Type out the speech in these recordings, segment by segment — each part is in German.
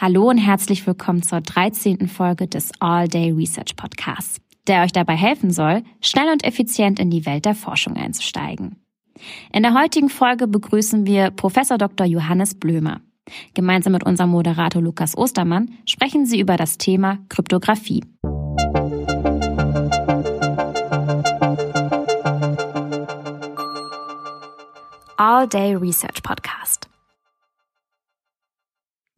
Hallo und herzlich willkommen zur 13. Folge des All Day Research Podcasts, der euch dabei helfen soll, schnell und effizient in die Welt der Forschung einzusteigen. In der heutigen Folge begrüßen wir Professor Dr. Johannes Blömer. Gemeinsam mit unserem Moderator Lukas Ostermann sprechen sie über das Thema Kryptographie. All Day Research Podcast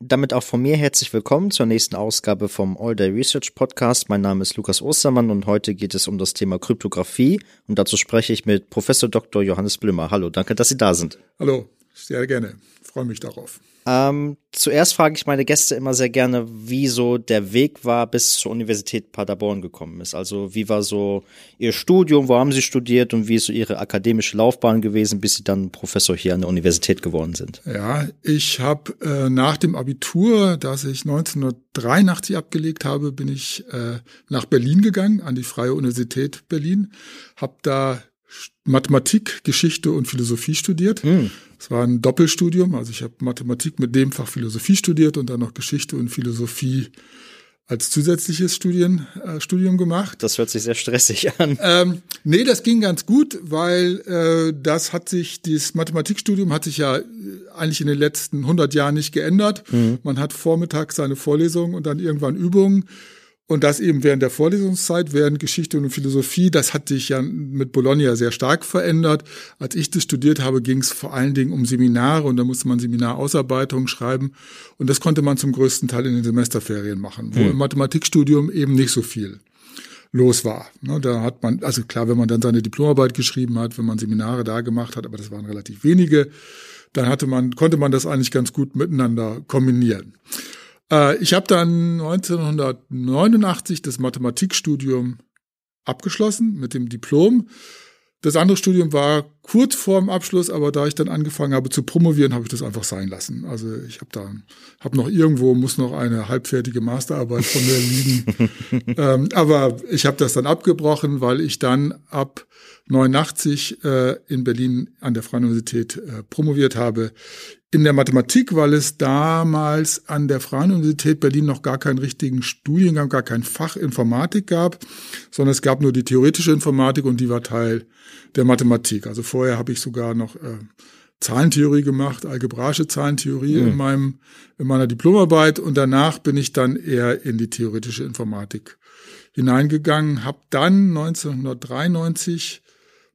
damit auch von mir herzlich willkommen zur nächsten Ausgabe vom All Day Research Podcast. Mein Name ist Lukas Ostermann und heute geht es um das Thema Kryptographie und dazu spreche ich mit Professor Dr. Johannes Blümmer. Hallo, danke, dass Sie da sind. Hallo, sehr gerne. freue mich darauf. Ähm, zuerst frage ich meine Gäste immer sehr gerne, wie so der Weg war, bis zur Universität Paderborn gekommen ist. Also wie war so Ihr Studium, wo haben Sie studiert und wie ist so Ihre akademische Laufbahn gewesen, bis Sie dann Professor hier an der Universität geworden sind? Ja, ich habe äh, nach dem Abitur, das ich 1983 abgelegt habe, bin ich äh, nach Berlin gegangen, an die Freie Universität Berlin, habe da Mathematik, Geschichte und Philosophie studiert. Mhm. Es war ein Doppelstudium, also ich habe Mathematik mit dem Fach Philosophie studiert und dann noch Geschichte und Philosophie als zusätzliches Studien, äh, Studium gemacht. Das hört sich sehr stressig an. Ähm, nee, das ging ganz gut, weil äh, das hat sich, dieses Mathematikstudium hat sich ja äh, eigentlich in den letzten 100 Jahren nicht geändert. Mhm. Man hat vormittags seine Vorlesungen und dann irgendwann Übungen. Und das eben während der Vorlesungszeit, während Geschichte und Philosophie, das hat sich ja mit Bologna sehr stark verändert. Als ich das studiert habe, ging es vor allen Dingen um Seminare und da musste man Seminarausarbeitungen schreiben. Und das konnte man zum größten Teil in den Semesterferien machen, wo mhm. im Mathematikstudium eben nicht so viel los war. Ne, da hat man, also klar, wenn man dann seine Diplomarbeit geschrieben hat, wenn man Seminare da gemacht hat, aber das waren relativ wenige, dann hatte man, konnte man das eigentlich ganz gut miteinander kombinieren. Äh, ich habe dann 1989 das Mathematikstudium abgeschlossen mit dem Diplom. Das andere Studium war kurz vorm Abschluss, aber da ich dann angefangen habe zu promovieren, habe ich das einfach sein lassen. Also ich habe da, habe noch irgendwo muss noch eine halbfertige Masterarbeit von mir liegen. ähm, aber ich habe das dann abgebrochen, weil ich dann ab 89 äh, in Berlin an der Freien Universität äh, promoviert habe in der Mathematik, weil es damals an der Freien Universität Berlin noch gar keinen richtigen Studiengang, gar kein Fach Informatik gab, sondern es gab nur die theoretische Informatik und die war Teil der Mathematik. Also vorher habe ich sogar noch äh, Zahlentheorie gemacht, algebraische Zahlentheorie mhm. in meinem in meiner Diplomarbeit und danach bin ich dann eher in die theoretische Informatik hineingegangen, habe dann 1993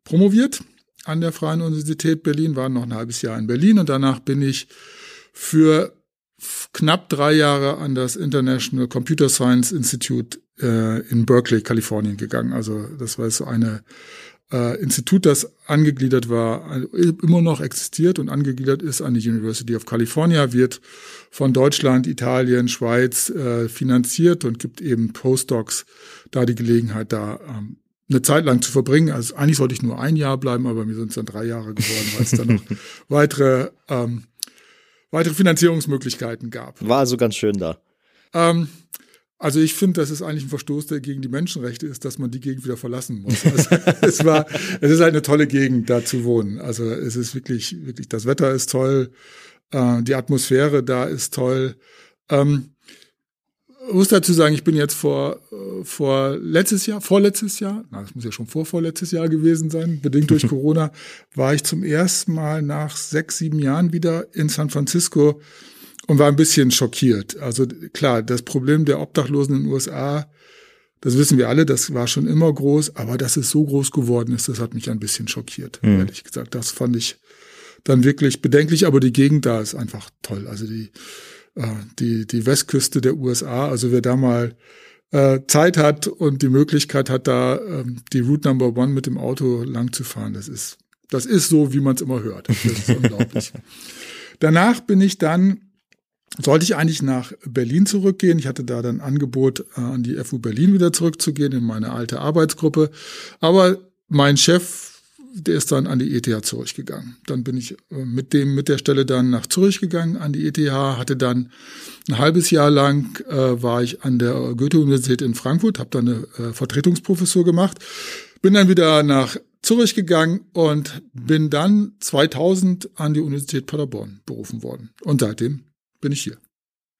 promoviert an der Freien Universität Berlin, war noch ein halbes Jahr in Berlin und danach bin ich für knapp drei Jahre an das International Computer Science Institute äh, in Berkeley, Kalifornien gegangen. Also das war so eine äh, Institut, das angegliedert war, immer noch existiert und angegliedert ist an die University of California, wird von Deutschland, Italien, Schweiz äh, finanziert und gibt eben Postdocs da die Gelegenheit, da ähm, eine Zeit lang zu verbringen. Also eigentlich sollte ich nur ein Jahr bleiben, aber mir sind es dann drei Jahre geworden, weil es dann noch weitere, ähm, weitere Finanzierungsmöglichkeiten gab. War also ganz schön da. Ähm, also ich finde, dass es eigentlich ein Verstoß, der gegen die Menschenrechte ist, dass man die Gegend wieder verlassen muss. Also es war, es ist halt eine tolle Gegend, da zu wohnen. Also es ist wirklich, wirklich, das Wetter ist toll, äh, die Atmosphäre da ist toll. Ähm, muss dazu sagen, ich bin jetzt vor, äh, vor letztes Jahr, vorletztes Jahr, na, das muss ja schon vor vorletztes Jahr gewesen sein, bedingt durch Corona, war ich zum ersten Mal nach sechs, sieben Jahren wieder in San Francisco und war ein bisschen schockiert. Also klar, das Problem der Obdachlosen in den USA, das wissen wir alle, das war schon immer groß, aber dass es so groß geworden ist, das hat mich ein bisschen schockiert, mhm. ehrlich gesagt. Das fand ich dann wirklich bedenklich, aber die Gegend da ist einfach toll. Also die, die, die Westküste der USA. Also wer da mal äh, Zeit hat und die Möglichkeit hat, da ähm, die Route Number One mit dem Auto lang zu fahren, das ist, das ist so, wie man es immer hört. Das ist unglaublich. Danach bin ich dann sollte ich eigentlich nach Berlin zurückgehen. Ich hatte da dann Angebot, äh, an die FU Berlin wieder zurückzugehen, in meine alte Arbeitsgruppe. Aber mein Chef der ist dann an die ETH Zürich gegangen. Dann bin ich äh, mit dem, mit der Stelle dann nach Zürich gegangen, an die ETH, hatte dann ein halbes Jahr lang äh, war ich an der Goethe-Universität in Frankfurt, habe dann eine äh, Vertretungsprofessur gemacht, bin dann wieder nach Zürich gegangen und bin dann 2000 an die Universität Paderborn berufen worden. Und seitdem bin ich hier.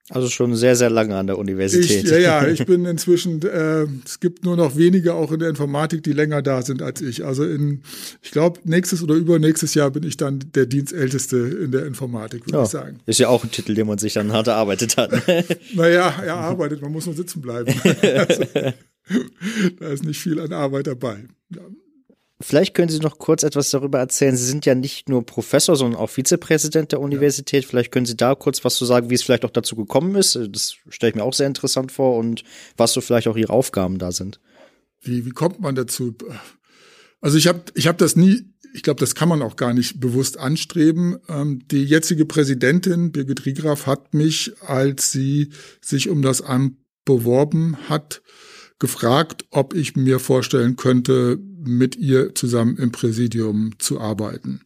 Also schon sehr, sehr lange an der Universität. Ich, ja, ja, ich bin inzwischen, äh, es gibt nur noch wenige auch in der Informatik, die länger da sind als ich. Also in, ich glaube, nächstes oder übernächstes Jahr bin ich dann der Dienstälteste in der Informatik, würde ja, ich sagen. Ist ja auch ein Titel, den man sich dann hart erarbeitet hat. naja, er arbeitet, man muss nur sitzen bleiben. also, da ist nicht viel an Arbeit dabei. Ja. Vielleicht können Sie noch kurz etwas darüber erzählen. Sie sind ja nicht nur Professor, sondern auch Vizepräsident der Universität. Ja. Vielleicht können Sie da kurz was zu sagen, wie es vielleicht auch dazu gekommen ist. Das stelle ich mir auch sehr interessant vor und was so vielleicht auch Ihre Aufgaben da sind. Wie, wie kommt man dazu? Also ich habe ich hab das nie, ich glaube, das kann man auch gar nicht bewusst anstreben. Ähm, die jetzige Präsidentin, Birgit Riegraf, hat mich, als sie sich um das Amt beworben hat, gefragt, ob ich mir vorstellen könnte, mit ihr zusammen im Präsidium zu arbeiten.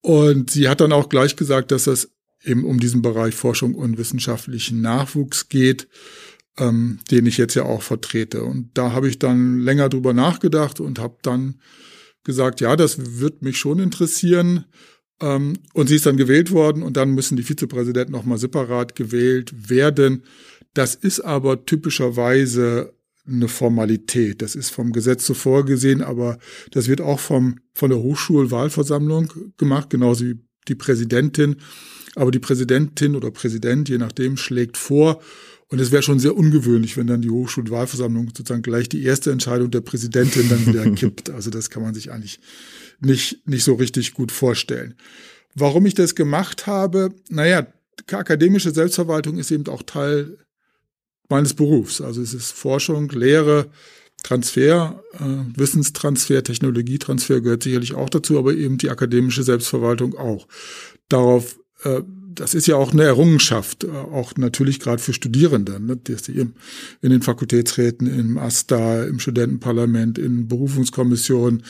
Und sie hat dann auch gleich gesagt, dass es eben um diesen Bereich Forschung und wissenschaftlichen Nachwuchs geht, ähm, den ich jetzt ja auch vertrete. Und da habe ich dann länger drüber nachgedacht und habe dann gesagt, ja, das wird mich schon interessieren. Ähm, und sie ist dann gewählt worden und dann müssen die Vizepräsidenten nochmal separat gewählt werden. Das ist aber typischerweise eine Formalität. Das ist vom Gesetz so vorgesehen, aber das wird auch vom, von der Hochschulwahlversammlung gemacht, genauso wie die Präsidentin. Aber die Präsidentin oder Präsident, je nachdem, schlägt vor. Und es wäre schon sehr ungewöhnlich, wenn dann die Hochschulwahlversammlung sozusagen gleich die erste Entscheidung der Präsidentin dann wieder kippt. Also das kann man sich eigentlich nicht, nicht so richtig gut vorstellen. Warum ich das gemacht habe? Naja, akademische Selbstverwaltung ist eben auch Teil meines Berufs. Also es ist Forschung, Lehre, Transfer, äh, Wissenstransfer, Technologietransfer gehört sicherlich auch dazu, aber eben die akademische Selbstverwaltung auch. Darauf, äh, das ist ja auch eine Errungenschaft, äh, auch natürlich gerade für Studierende, ne, dass die in den Fakultätsräten, im AStA, im Studentenparlament, in Berufungskommissionen,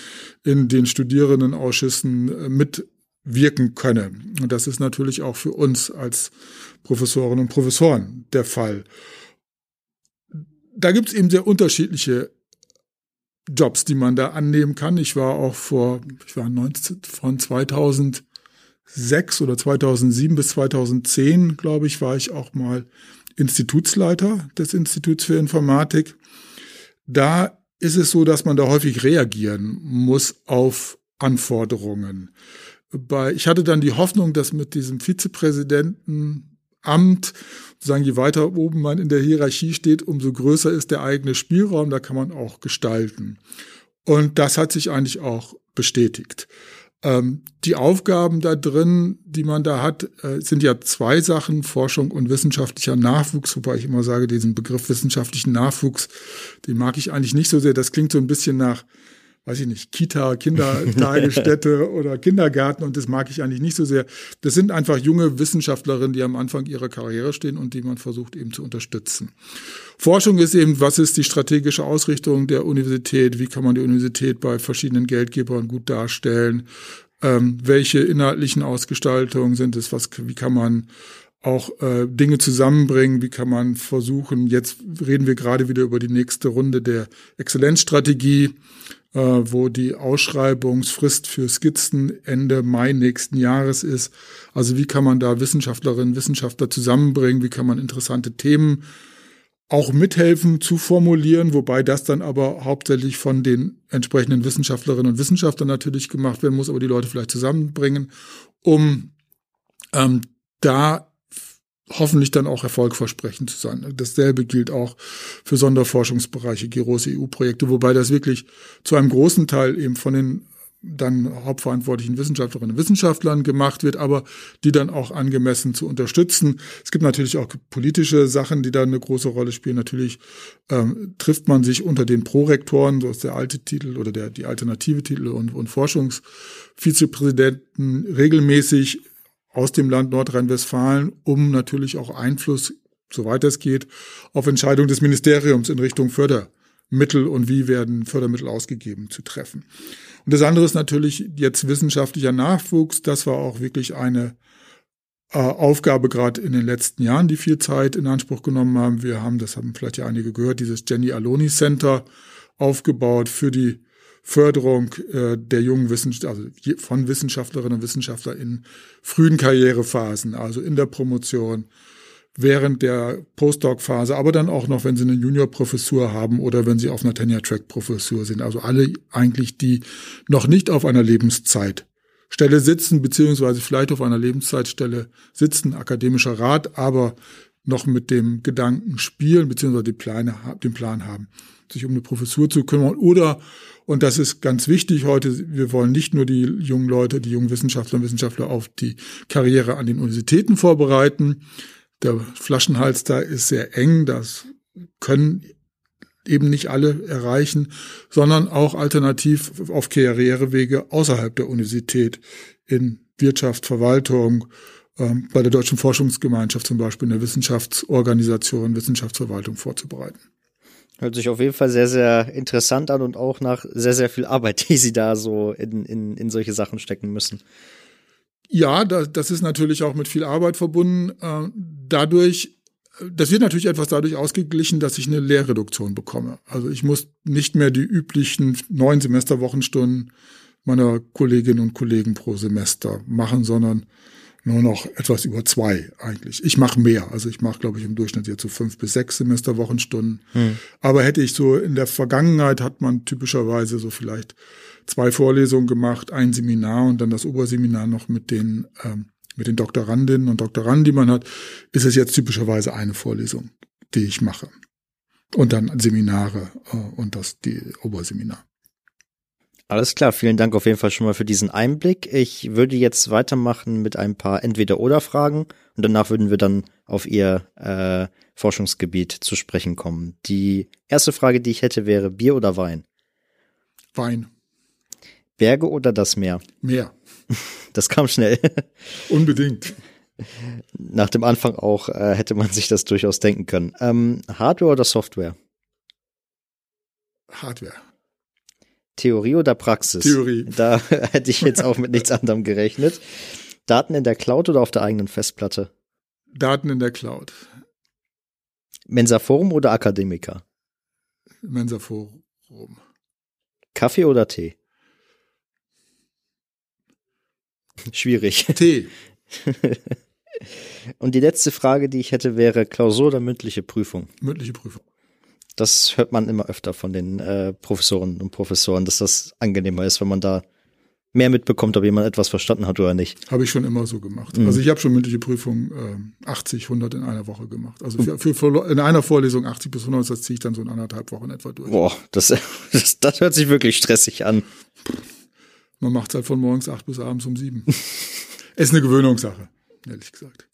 in den Studierendenausschüssen äh, mitwirken können. Und das ist natürlich auch für uns als Professorinnen und Professoren der Fall da gibt es eben sehr unterschiedliche Jobs, die man da annehmen kann. Ich war auch vor, ich war 19, von 2006 oder 2007 bis 2010, glaube ich, war ich auch mal Institutsleiter des Instituts für Informatik. Da ist es so, dass man da häufig reagieren muss auf Anforderungen. Bei, ich hatte dann die Hoffnung, dass mit diesem Vizepräsidenten Amt. Sozusagen, je weiter oben man in der Hierarchie steht, umso größer ist der eigene Spielraum, da kann man auch gestalten. Und das hat sich eigentlich auch bestätigt. Ähm, die Aufgaben da drin, die man da hat, äh, sind ja zwei Sachen, Forschung und wissenschaftlicher Nachwuchs, wobei ich immer sage, diesen Begriff wissenschaftlichen Nachwuchs, den mag ich eigentlich nicht so sehr. Das klingt so ein bisschen nach weiß ich nicht, Kita, Kindertagesstätte oder Kindergarten und das mag ich eigentlich nicht so sehr. Das sind einfach junge Wissenschaftlerinnen, die am Anfang ihrer Karriere stehen und die man versucht eben zu unterstützen. Forschung ist eben, was ist die strategische Ausrichtung der Universität? Wie kann man die Universität bei verschiedenen Geldgebern gut darstellen? Ähm, welche inhaltlichen Ausgestaltungen sind es? Was, wie kann man auch äh, Dinge zusammenbringen, wie kann man versuchen, jetzt reden wir gerade wieder über die nächste Runde der Exzellenzstrategie, wo die Ausschreibungsfrist für Skizzen Ende Mai nächsten Jahres ist. Also wie kann man da Wissenschaftlerinnen, Wissenschaftler zusammenbringen, wie kann man interessante Themen auch mithelfen zu formulieren, wobei das dann aber hauptsächlich von den entsprechenden Wissenschaftlerinnen und Wissenschaftlern natürlich gemacht werden muss, aber die Leute vielleicht zusammenbringen, um ähm, da hoffentlich dann auch erfolgversprechend zu sein. Dasselbe gilt auch für Sonderforschungsbereiche, große EU-Projekte, wobei das wirklich zu einem großen Teil eben von den dann hauptverantwortlichen Wissenschaftlerinnen und Wissenschaftlern gemacht wird, aber die dann auch angemessen zu unterstützen. Es gibt natürlich auch politische Sachen, die da eine große Rolle spielen. Natürlich ähm, trifft man sich unter den Prorektoren, so ist der alte Titel oder der, die alternative Titel und, und Forschungsvizepräsidenten regelmäßig aus dem Land Nordrhein-Westfalen, um natürlich auch Einfluss, soweit es geht, auf Entscheidungen des Ministeriums in Richtung Fördermittel und wie werden Fördermittel ausgegeben zu treffen. Und das andere ist natürlich jetzt wissenschaftlicher Nachwuchs. Das war auch wirklich eine äh, Aufgabe gerade in den letzten Jahren, die viel Zeit in Anspruch genommen haben. Wir haben, das haben vielleicht ja einige gehört, dieses Jenny Aloni Center aufgebaut für die Förderung äh, der jungen Wissenschaftler, also von Wissenschaftlerinnen und Wissenschaftlern in frühen Karrierephasen, also in der Promotion. während der Postdoc-Phase, aber dann auch noch, wenn sie eine Junior-Professur haben oder wenn sie auf einer Tenure-Track-Professur sind. Also alle eigentlich, die noch nicht auf einer Lebenszeitstelle sitzen, beziehungsweise vielleicht auf einer Lebenszeitstelle sitzen, akademischer Rat, aber noch mit dem Gedanken spielen, beziehungsweise die Pläne, den Plan haben, sich um eine Professur zu kümmern oder und das ist ganz wichtig heute. Wir wollen nicht nur die jungen Leute, die jungen Wissenschaftler und Wissenschaftler auf die Karriere an den Universitäten vorbereiten, der Flaschenhals da ist sehr eng, das können eben nicht alle erreichen, sondern auch alternativ auf Karrierewege außerhalb der Universität in Wirtschaft, Verwaltung, ähm, bei der Deutschen Forschungsgemeinschaft zum Beispiel in der Wissenschaftsorganisation, Wissenschaftsverwaltung vorzubereiten. Hört sich auf jeden Fall sehr, sehr interessant an und auch nach sehr, sehr viel Arbeit, die Sie da so in, in, in solche Sachen stecken müssen. Ja, das, das ist natürlich auch mit viel Arbeit verbunden. Äh, dadurch, das wird natürlich etwas dadurch ausgeglichen, dass ich eine Lehrreduktion bekomme. Also ich muss nicht mehr die üblichen neun Semesterwochenstunden meiner Kolleginnen und Kollegen pro Semester machen, sondern nur noch etwas über zwei eigentlich. Ich mache mehr. Also ich mache, glaube ich, im Durchschnitt jetzt so fünf bis sechs Semesterwochenstunden. Hm. Aber hätte ich so in der Vergangenheit hat man typischerweise so vielleicht zwei Vorlesungen gemacht, ein Seminar und dann das Oberseminar noch mit den, ähm, mit den Doktorandinnen und Doktoranden, die man hat, ist es jetzt typischerweise eine Vorlesung, die ich mache. Und dann Seminare äh, und das die Oberseminar. Alles klar, vielen Dank auf jeden Fall schon mal für diesen Einblick. Ich würde jetzt weitermachen mit ein paar Entweder-Oder-Fragen und danach würden wir dann auf Ihr äh, Forschungsgebiet zu sprechen kommen. Die erste Frage, die ich hätte, wäre Bier oder Wein? Wein. Berge oder das Meer? Meer. Das kam schnell. Unbedingt. Nach dem Anfang auch äh, hätte man sich das durchaus denken können. Ähm, Hardware oder Software? Hardware. Theorie oder Praxis? Theorie. Da hätte ich jetzt auch mit nichts anderem gerechnet. Daten in der Cloud oder auf der eigenen Festplatte? Daten in der Cloud. Mensaforum oder Akademiker? Mensaforum. Kaffee oder Tee? Schwierig. Tee. Und die letzte Frage, die ich hätte, wäre Klausur oder mündliche Prüfung? Mündliche Prüfung. Das hört man immer öfter von den äh, Professoren und Professoren, dass das angenehmer ist, wenn man da mehr mitbekommt, ob jemand etwas verstanden hat oder nicht. Habe ich schon immer so gemacht. Mhm. Also ich habe schon mündliche Prüfungen äh, 80, 100 in einer Woche gemacht. Also für, für, für, in einer Vorlesung 80 bis 100, das ziehe ich dann so in anderthalb Wochen etwa durch. Boah, das, das, das hört sich wirklich stressig an. Man macht es halt von morgens acht bis abends um sieben. ist eine Gewöhnungssache, ehrlich gesagt.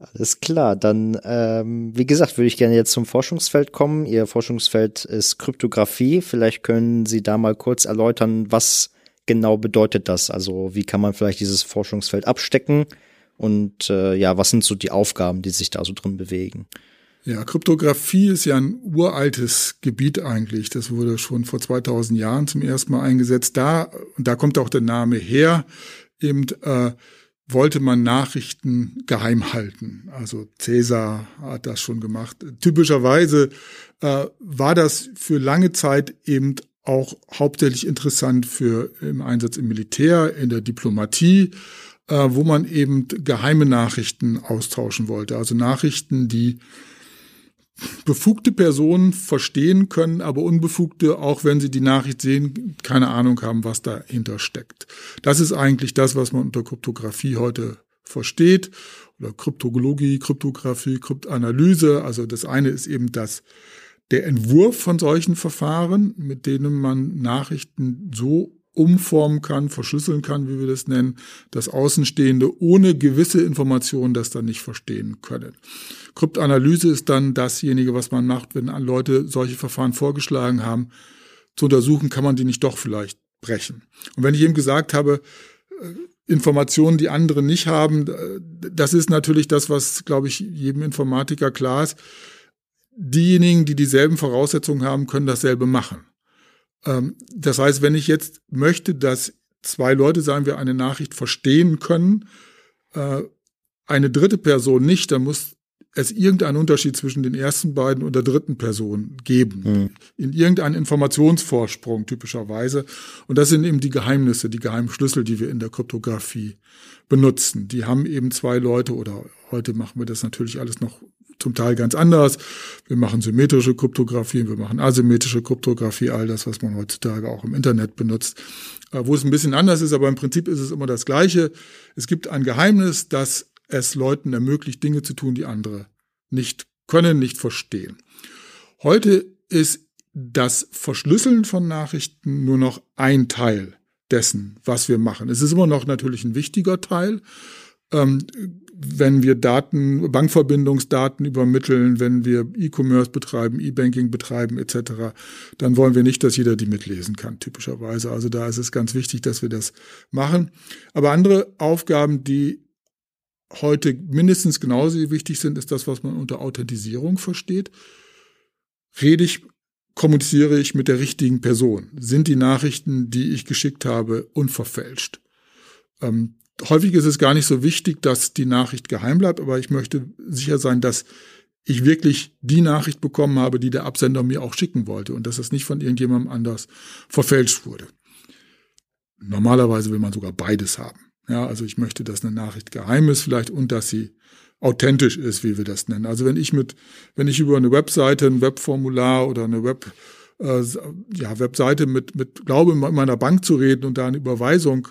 Alles klar, dann, ähm, wie gesagt, würde ich gerne jetzt zum Forschungsfeld kommen. Ihr Forschungsfeld ist Kryptographie. Vielleicht können Sie da mal kurz erläutern, was genau bedeutet das? Also wie kann man vielleicht dieses Forschungsfeld abstecken? Und äh, ja, was sind so die Aufgaben, die sich da so drin bewegen? Ja, Kryptographie ist ja ein uraltes Gebiet eigentlich. Das wurde schon vor 2000 Jahren zum ersten Mal eingesetzt. Da, und da kommt auch der Name her, eben äh, wollte man Nachrichten geheim halten. Also Cäsar hat das schon gemacht. Typischerweise äh, war das für lange Zeit eben auch hauptsächlich interessant für im Einsatz im Militär, in der Diplomatie, äh, wo man eben geheime Nachrichten austauschen wollte. Also Nachrichten, die befugte Personen verstehen können, aber unbefugte, auch wenn sie die Nachricht sehen, keine Ahnung haben, was dahinter steckt. Das ist eigentlich das, was man unter Kryptographie heute versteht oder Kryptologie, Kryptographie, Kryptanalyse. Also das eine ist eben das, der Entwurf von solchen Verfahren, mit denen man Nachrichten so umformen kann, verschlüsseln kann, wie wir das nennen, dass Außenstehende ohne gewisse Informationen das dann nicht verstehen können. Kryptanalyse ist dann dasjenige, was man macht, wenn Leute solche Verfahren vorgeschlagen haben, zu untersuchen, kann man die nicht doch vielleicht brechen. Und wenn ich eben gesagt habe, äh, Informationen, die andere nicht haben, äh, das ist natürlich das, was, glaube ich, jedem Informatiker klar ist. Diejenigen, die dieselben Voraussetzungen haben, können dasselbe machen. Ähm, das heißt, wenn ich jetzt möchte, dass zwei Leute, sagen wir, eine Nachricht verstehen können, äh, eine dritte Person nicht, dann muss es irgendeinen Unterschied zwischen den ersten beiden und der dritten Person geben. Mhm. In irgendeinen Informationsvorsprung typischerweise. Und das sind eben die Geheimnisse, die Geheimschlüssel, die wir in der Kryptographie benutzen. Die haben eben zwei Leute oder heute machen wir das natürlich alles noch zum Teil ganz anders. Wir machen symmetrische Kryptographie, wir machen asymmetrische Kryptographie, all das, was man heutzutage auch im Internet benutzt, äh, wo es ein bisschen anders ist, aber im Prinzip ist es immer das Gleiche. Es gibt ein Geheimnis, das es Leuten ermöglicht, Dinge zu tun, die andere nicht können, nicht verstehen. Heute ist das Verschlüsseln von Nachrichten nur noch ein Teil dessen, was wir machen. Es ist immer noch natürlich ein wichtiger Teil. Ähm, wenn wir Daten, Bankverbindungsdaten übermitteln, wenn wir E-Commerce betreiben, E-Banking betreiben etc., dann wollen wir nicht, dass jeder die mitlesen kann, typischerweise. Also da ist es ganz wichtig, dass wir das machen. Aber andere Aufgaben, die heute mindestens genauso wichtig sind, ist das, was man unter Authentisierung versteht. Rede ich, kommuniziere ich mit der richtigen Person? Sind die Nachrichten, die ich geschickt habe, unverfälscht? Ähm, häufig ist es gar nicht so wichtig, dass die Nachricht geheim bleibt, aber ich möchte sicher sein, dass ich wirklich die Nachricht bekommen habe, die der Absender mir auch schicken wollte und dass das nicht von irgendjemandem anders verfälscht wurde. Normalerweise will man sogar beides haben. Ja, also ich möchte, dass eine Nachricht geheim ist vielleicht und dass sie authentisch ist, wie wir das nennen. Also wenn ich mit, wenn ich über eine Webseite, ein Webformular oder eine Web, äh, ja, Webseite mit, mit Glaube in meiner Bank zu reden und da eine Überweisung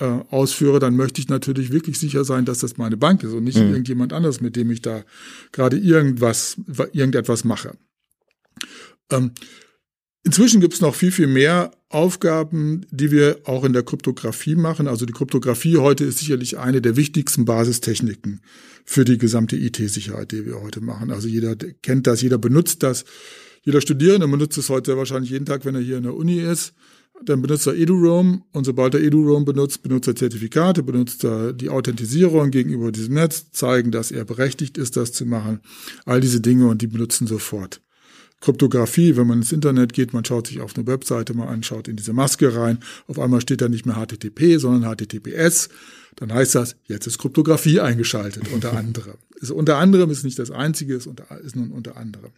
äh, ausführe, dann möchte ich natürlich wirklich sicher sein, dass das meine Bank ist und nicht mhm. irgendjemand anderes, mit dem ich da gerade irgendwas, irgendetwas mache. Ähm, Inzwischen gibt es noch viel, viel mehr Aufgaben, die wir auch in der Kryptographie machen. Also die Kryptographie heute ist sicherlich eine der wichtigsten Basistechniken für die gesamte IT-Sicherheit, die wir heute machen. Also jeder kennt das, jeder benutzt das. Jeder Studierende benutzt es heute sehr wahrscheinlich jeden Tag, wenn er hier in der Uni ist. Dann benutzt er EduRoam und sobald er EduRoam benutzt, benutzt er Zertifikate, benutzt er die Authentisierung gegenüber diesem Netz, zeigen, dass er berechtigt ist, das zu machen. All diese Dinge und die benutzen sofort. Kryptographie, wenn man ins Internet geht, man schaut sich auf eine Webseite mal an, schaut in diese Maske rein, auf einmal steht da nicht mehr HTTP, sondern HTTPS, dann heißt das, jetzt ist Kryptographie eingeschaltet, unter anderem. Ist unter anderem ist nicht das einzige, ist, unter, ist nun unter anderem.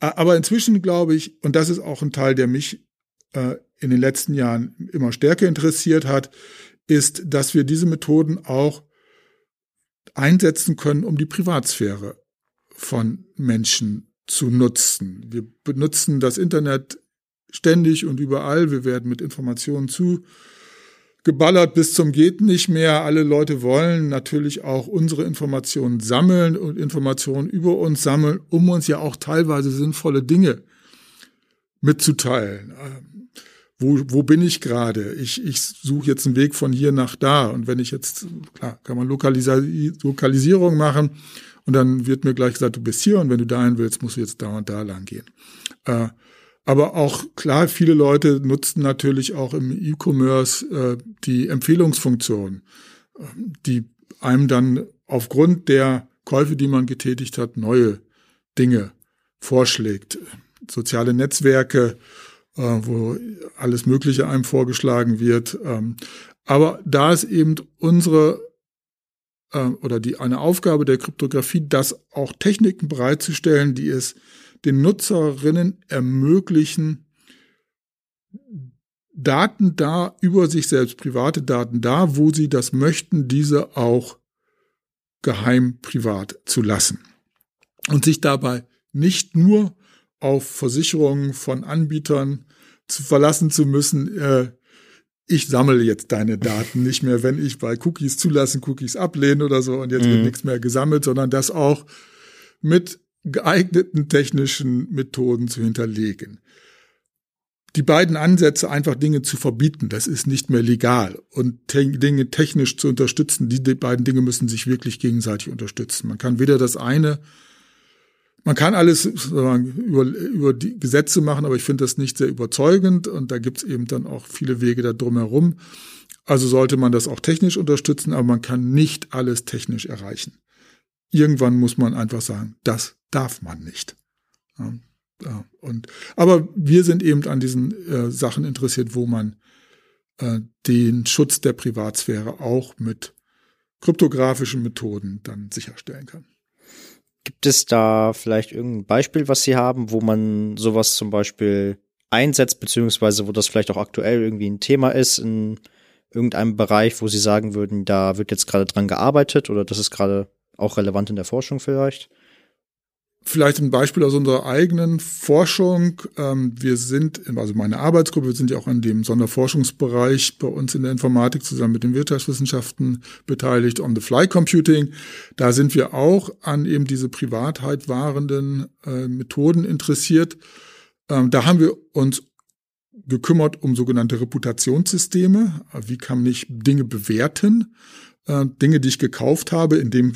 Aber inzwischen glaube ich, und das ist auch ein Teil, der mich äh, in den letzten Jahren immer stärker interessiert hat, ist, dass wir diese Methoden auch einsetzen können, um die Privatsphäre von Menschen zu nutzen. Wir benutzen das Internet ständig und überall. Wir werden mit Informationen zu geballert bis zum geht nicht mehr. Alle Leute wollen natürlich auch unsere Informationen sammeln und Informationen über uns sammeln, um uns ja auch teilweise sinnvolle Dinge mitzuteilen. Ähm, wo, wo bin ich gerade? Ich, ich suche jetzt einen Weg von hier nach da. Und wenn ich jetzt, klar, kann man Lokalis Lokalisierung machen und dann wird mir gleich gesagt, du bist hier und wenn du dahin willst, musst du jetzt da und da lang gehen. Äh, aber auch klar, viele Leute nutzen natürlich auch im E-Commerce äh, die Empfehlungsfunktion, äh, die einem dann aufgrund der Käufe, die man getätigt hat, neue Dinge vorschlägt. Soziale Netzwerke, äh, wo alles Mögliche einem vorgeschlagen wird. Ähm, aber da ist eben unsere äh, oder die eine Aufgabe der Kryptographie, das auch Techniken bereitzustellen, die es den Nutzerinnen ermöglichen, Daten da über sich selbst, private Daten da, wo sie das möchten, diese auch geheim privat zu lassen. Und sich dabei nicht nur auf Versicherungen von Anbietern zu verlassen zu müssen, äh, ich sammle jetzt deine Daten nicht mehr, wenn ich bei Cookies zulassen, Cookies ablehnen oder so und jetzt mhm. wird nichts mehr gesammelt, sondern das auch mit geeigneten technischen Methoden zu hinterlegen. Die beiden Ansätze, einfach Dinge zu verbieten, das ist nicht mehr legal. Und te Dinge technisch zu unterstützen, die, die beiden Dinge müssen sich wirklich gegenseitig unterstützen. Man kann weder das eine man kann alles über, über die Gesetze machen, aber ich finde das nicht sehr überzeugend und da gibt es eben dann auch viele Wege da drumherum. Also sollte man das auch technisch unterstützen, aber man kann nicht alles technisch erreichen. Irgendwann muss man einfach sagen, das darf man nicht. Ja, und, aber wir sind eben an diesen äh, Sachen interessiert, wo man äh, den Schutz der Privatsphäre auch mit kryptografischen Methoden dann sicherstellen kann. Gibt es da vielleicht irgendein Beispiel, was Sie haben, wo man sowas zum Beispiel einsetzt, beziehungsweise wo das vielleicht auch aktuell irgendwie ein Thema ist in irgendeinem Bereich, wo Sie sagen würden, da wird jetzt gerade dran gearbeitet oder das ist gerade auch relevant in der Forschung vielleicht? Vielleicht ein Beispiel aus unserer eigenen Forschung. Ähm, wir sind, also meine Arbeitsgruppe, wir sind ja auch an dem Sonderforschungsbereich bei uns in der Informatik zusammen mit den Wirtschaftswissenschaften beteiligt, on the fly Computing. Da sind wir auch an eben diese Privatheit wahrenden äh, Methoden interessiert. Ähm, da haben wir uns gekümmert um sogenannte Reputationssysteme. Wie kann ich Dinge bewerten? Äh, Dinge, die ich gekauft habe, in dem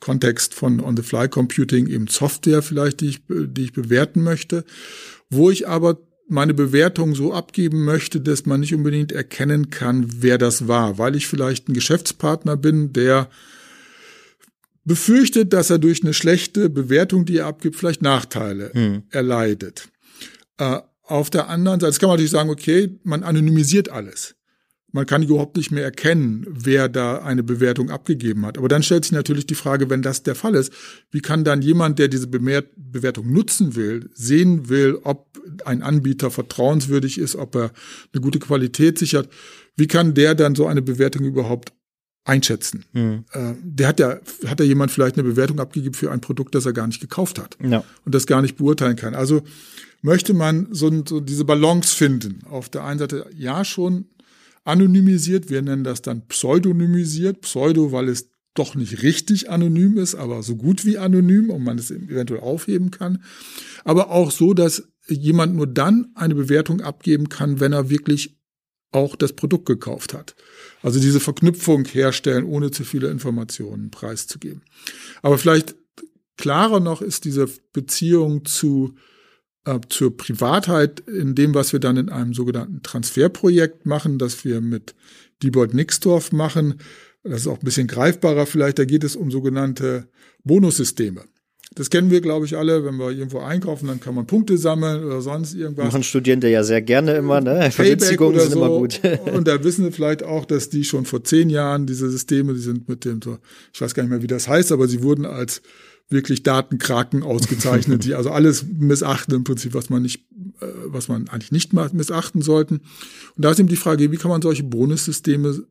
Kontext von On-the-Fly-Computing eben Software vielleicht, die ich, die ich bewerten möchte, wo ich aber meine Bewertung so abgeben möchte, dass man nicht unbedingt erkennen kann, wer das war, weil ich vielleicht ein Geschäftspartner bin, der befürchtet, dass er durch eine schlechte Bewertung, die er abgibt, vielleicht Nachteile hm. erleidet. Äh, auf der anderen Seite, das kann man natürlich sagen, okay, man anonymisiert alles. Man kann überhaupt nicht mehr erkennen, wer da eine Bewertung abgegeben hat. Aber dann stellt sich natürlich die Frage, wenn das der Fall ist, wie kann dann jemand, der diese Bewertung nutzen will, sehen will, ob ein Anbieter vertrauenswürdig ist, ob er eine gute Qualität sichert, wie kann der dann so eine Bewertung überhaupt einschätzen? Mhm. der hat ja, hat ja jemand vielleicht eine Bewertung abgegeben für ein Produkt, das er gar nicht gekauft hat ja. und das gar nicht beurteilen kann. Also möchte man so, so diese Balance finden. Auf der einen Seite ja schon anonymisiert. Wir nennen das dann pseudonymisiert. Pseudo, weil es doch nicht richtig anonym ist, aber so gut wie anonym und man es eventuell aufheben kann. Aber auch so, dass jemand nur dann eine Bewertung abgeben kann, wenn er wirklich auch das Produkt gekauft hat. Also diese Verknüpfung herstellen, ohne zu viele Informationen preiszugeben. Aber vielleicht klarer noch ist diese Beziehung zu äh, zur Privatheit in dem, was wir dann in einem sogenannten Transferprojekt machen, das wir mit Diebold Nixdorf machen. Das ist auch ein bisschen greifbarer vielleicht. Da geht es um sogenannte Bonussysteme. Das kennen wir, glaube ich, alle. Wenn wir irgendwo einkaufen, dann kann man Punkte sammeln oder sonst irgendwas. Machen Studierende ja sehr gerne immer, ne? Vergünstigungen sind so. immer gut. Und da wissen wir vielleicht auch, dass die schon vor zehn Jahren diese Systeme, die sind mit dem so, ich weiß gar nicht mehr, wie das heißt, aber sie wurden als wirklich Datenkraken ausgezeichnet, die also alles missachten im Prinzip, was man nicht, äh, was man eigentlich nicht missachten sollten. Und da ist eben die Frage, wie kann man solche Bonussysteme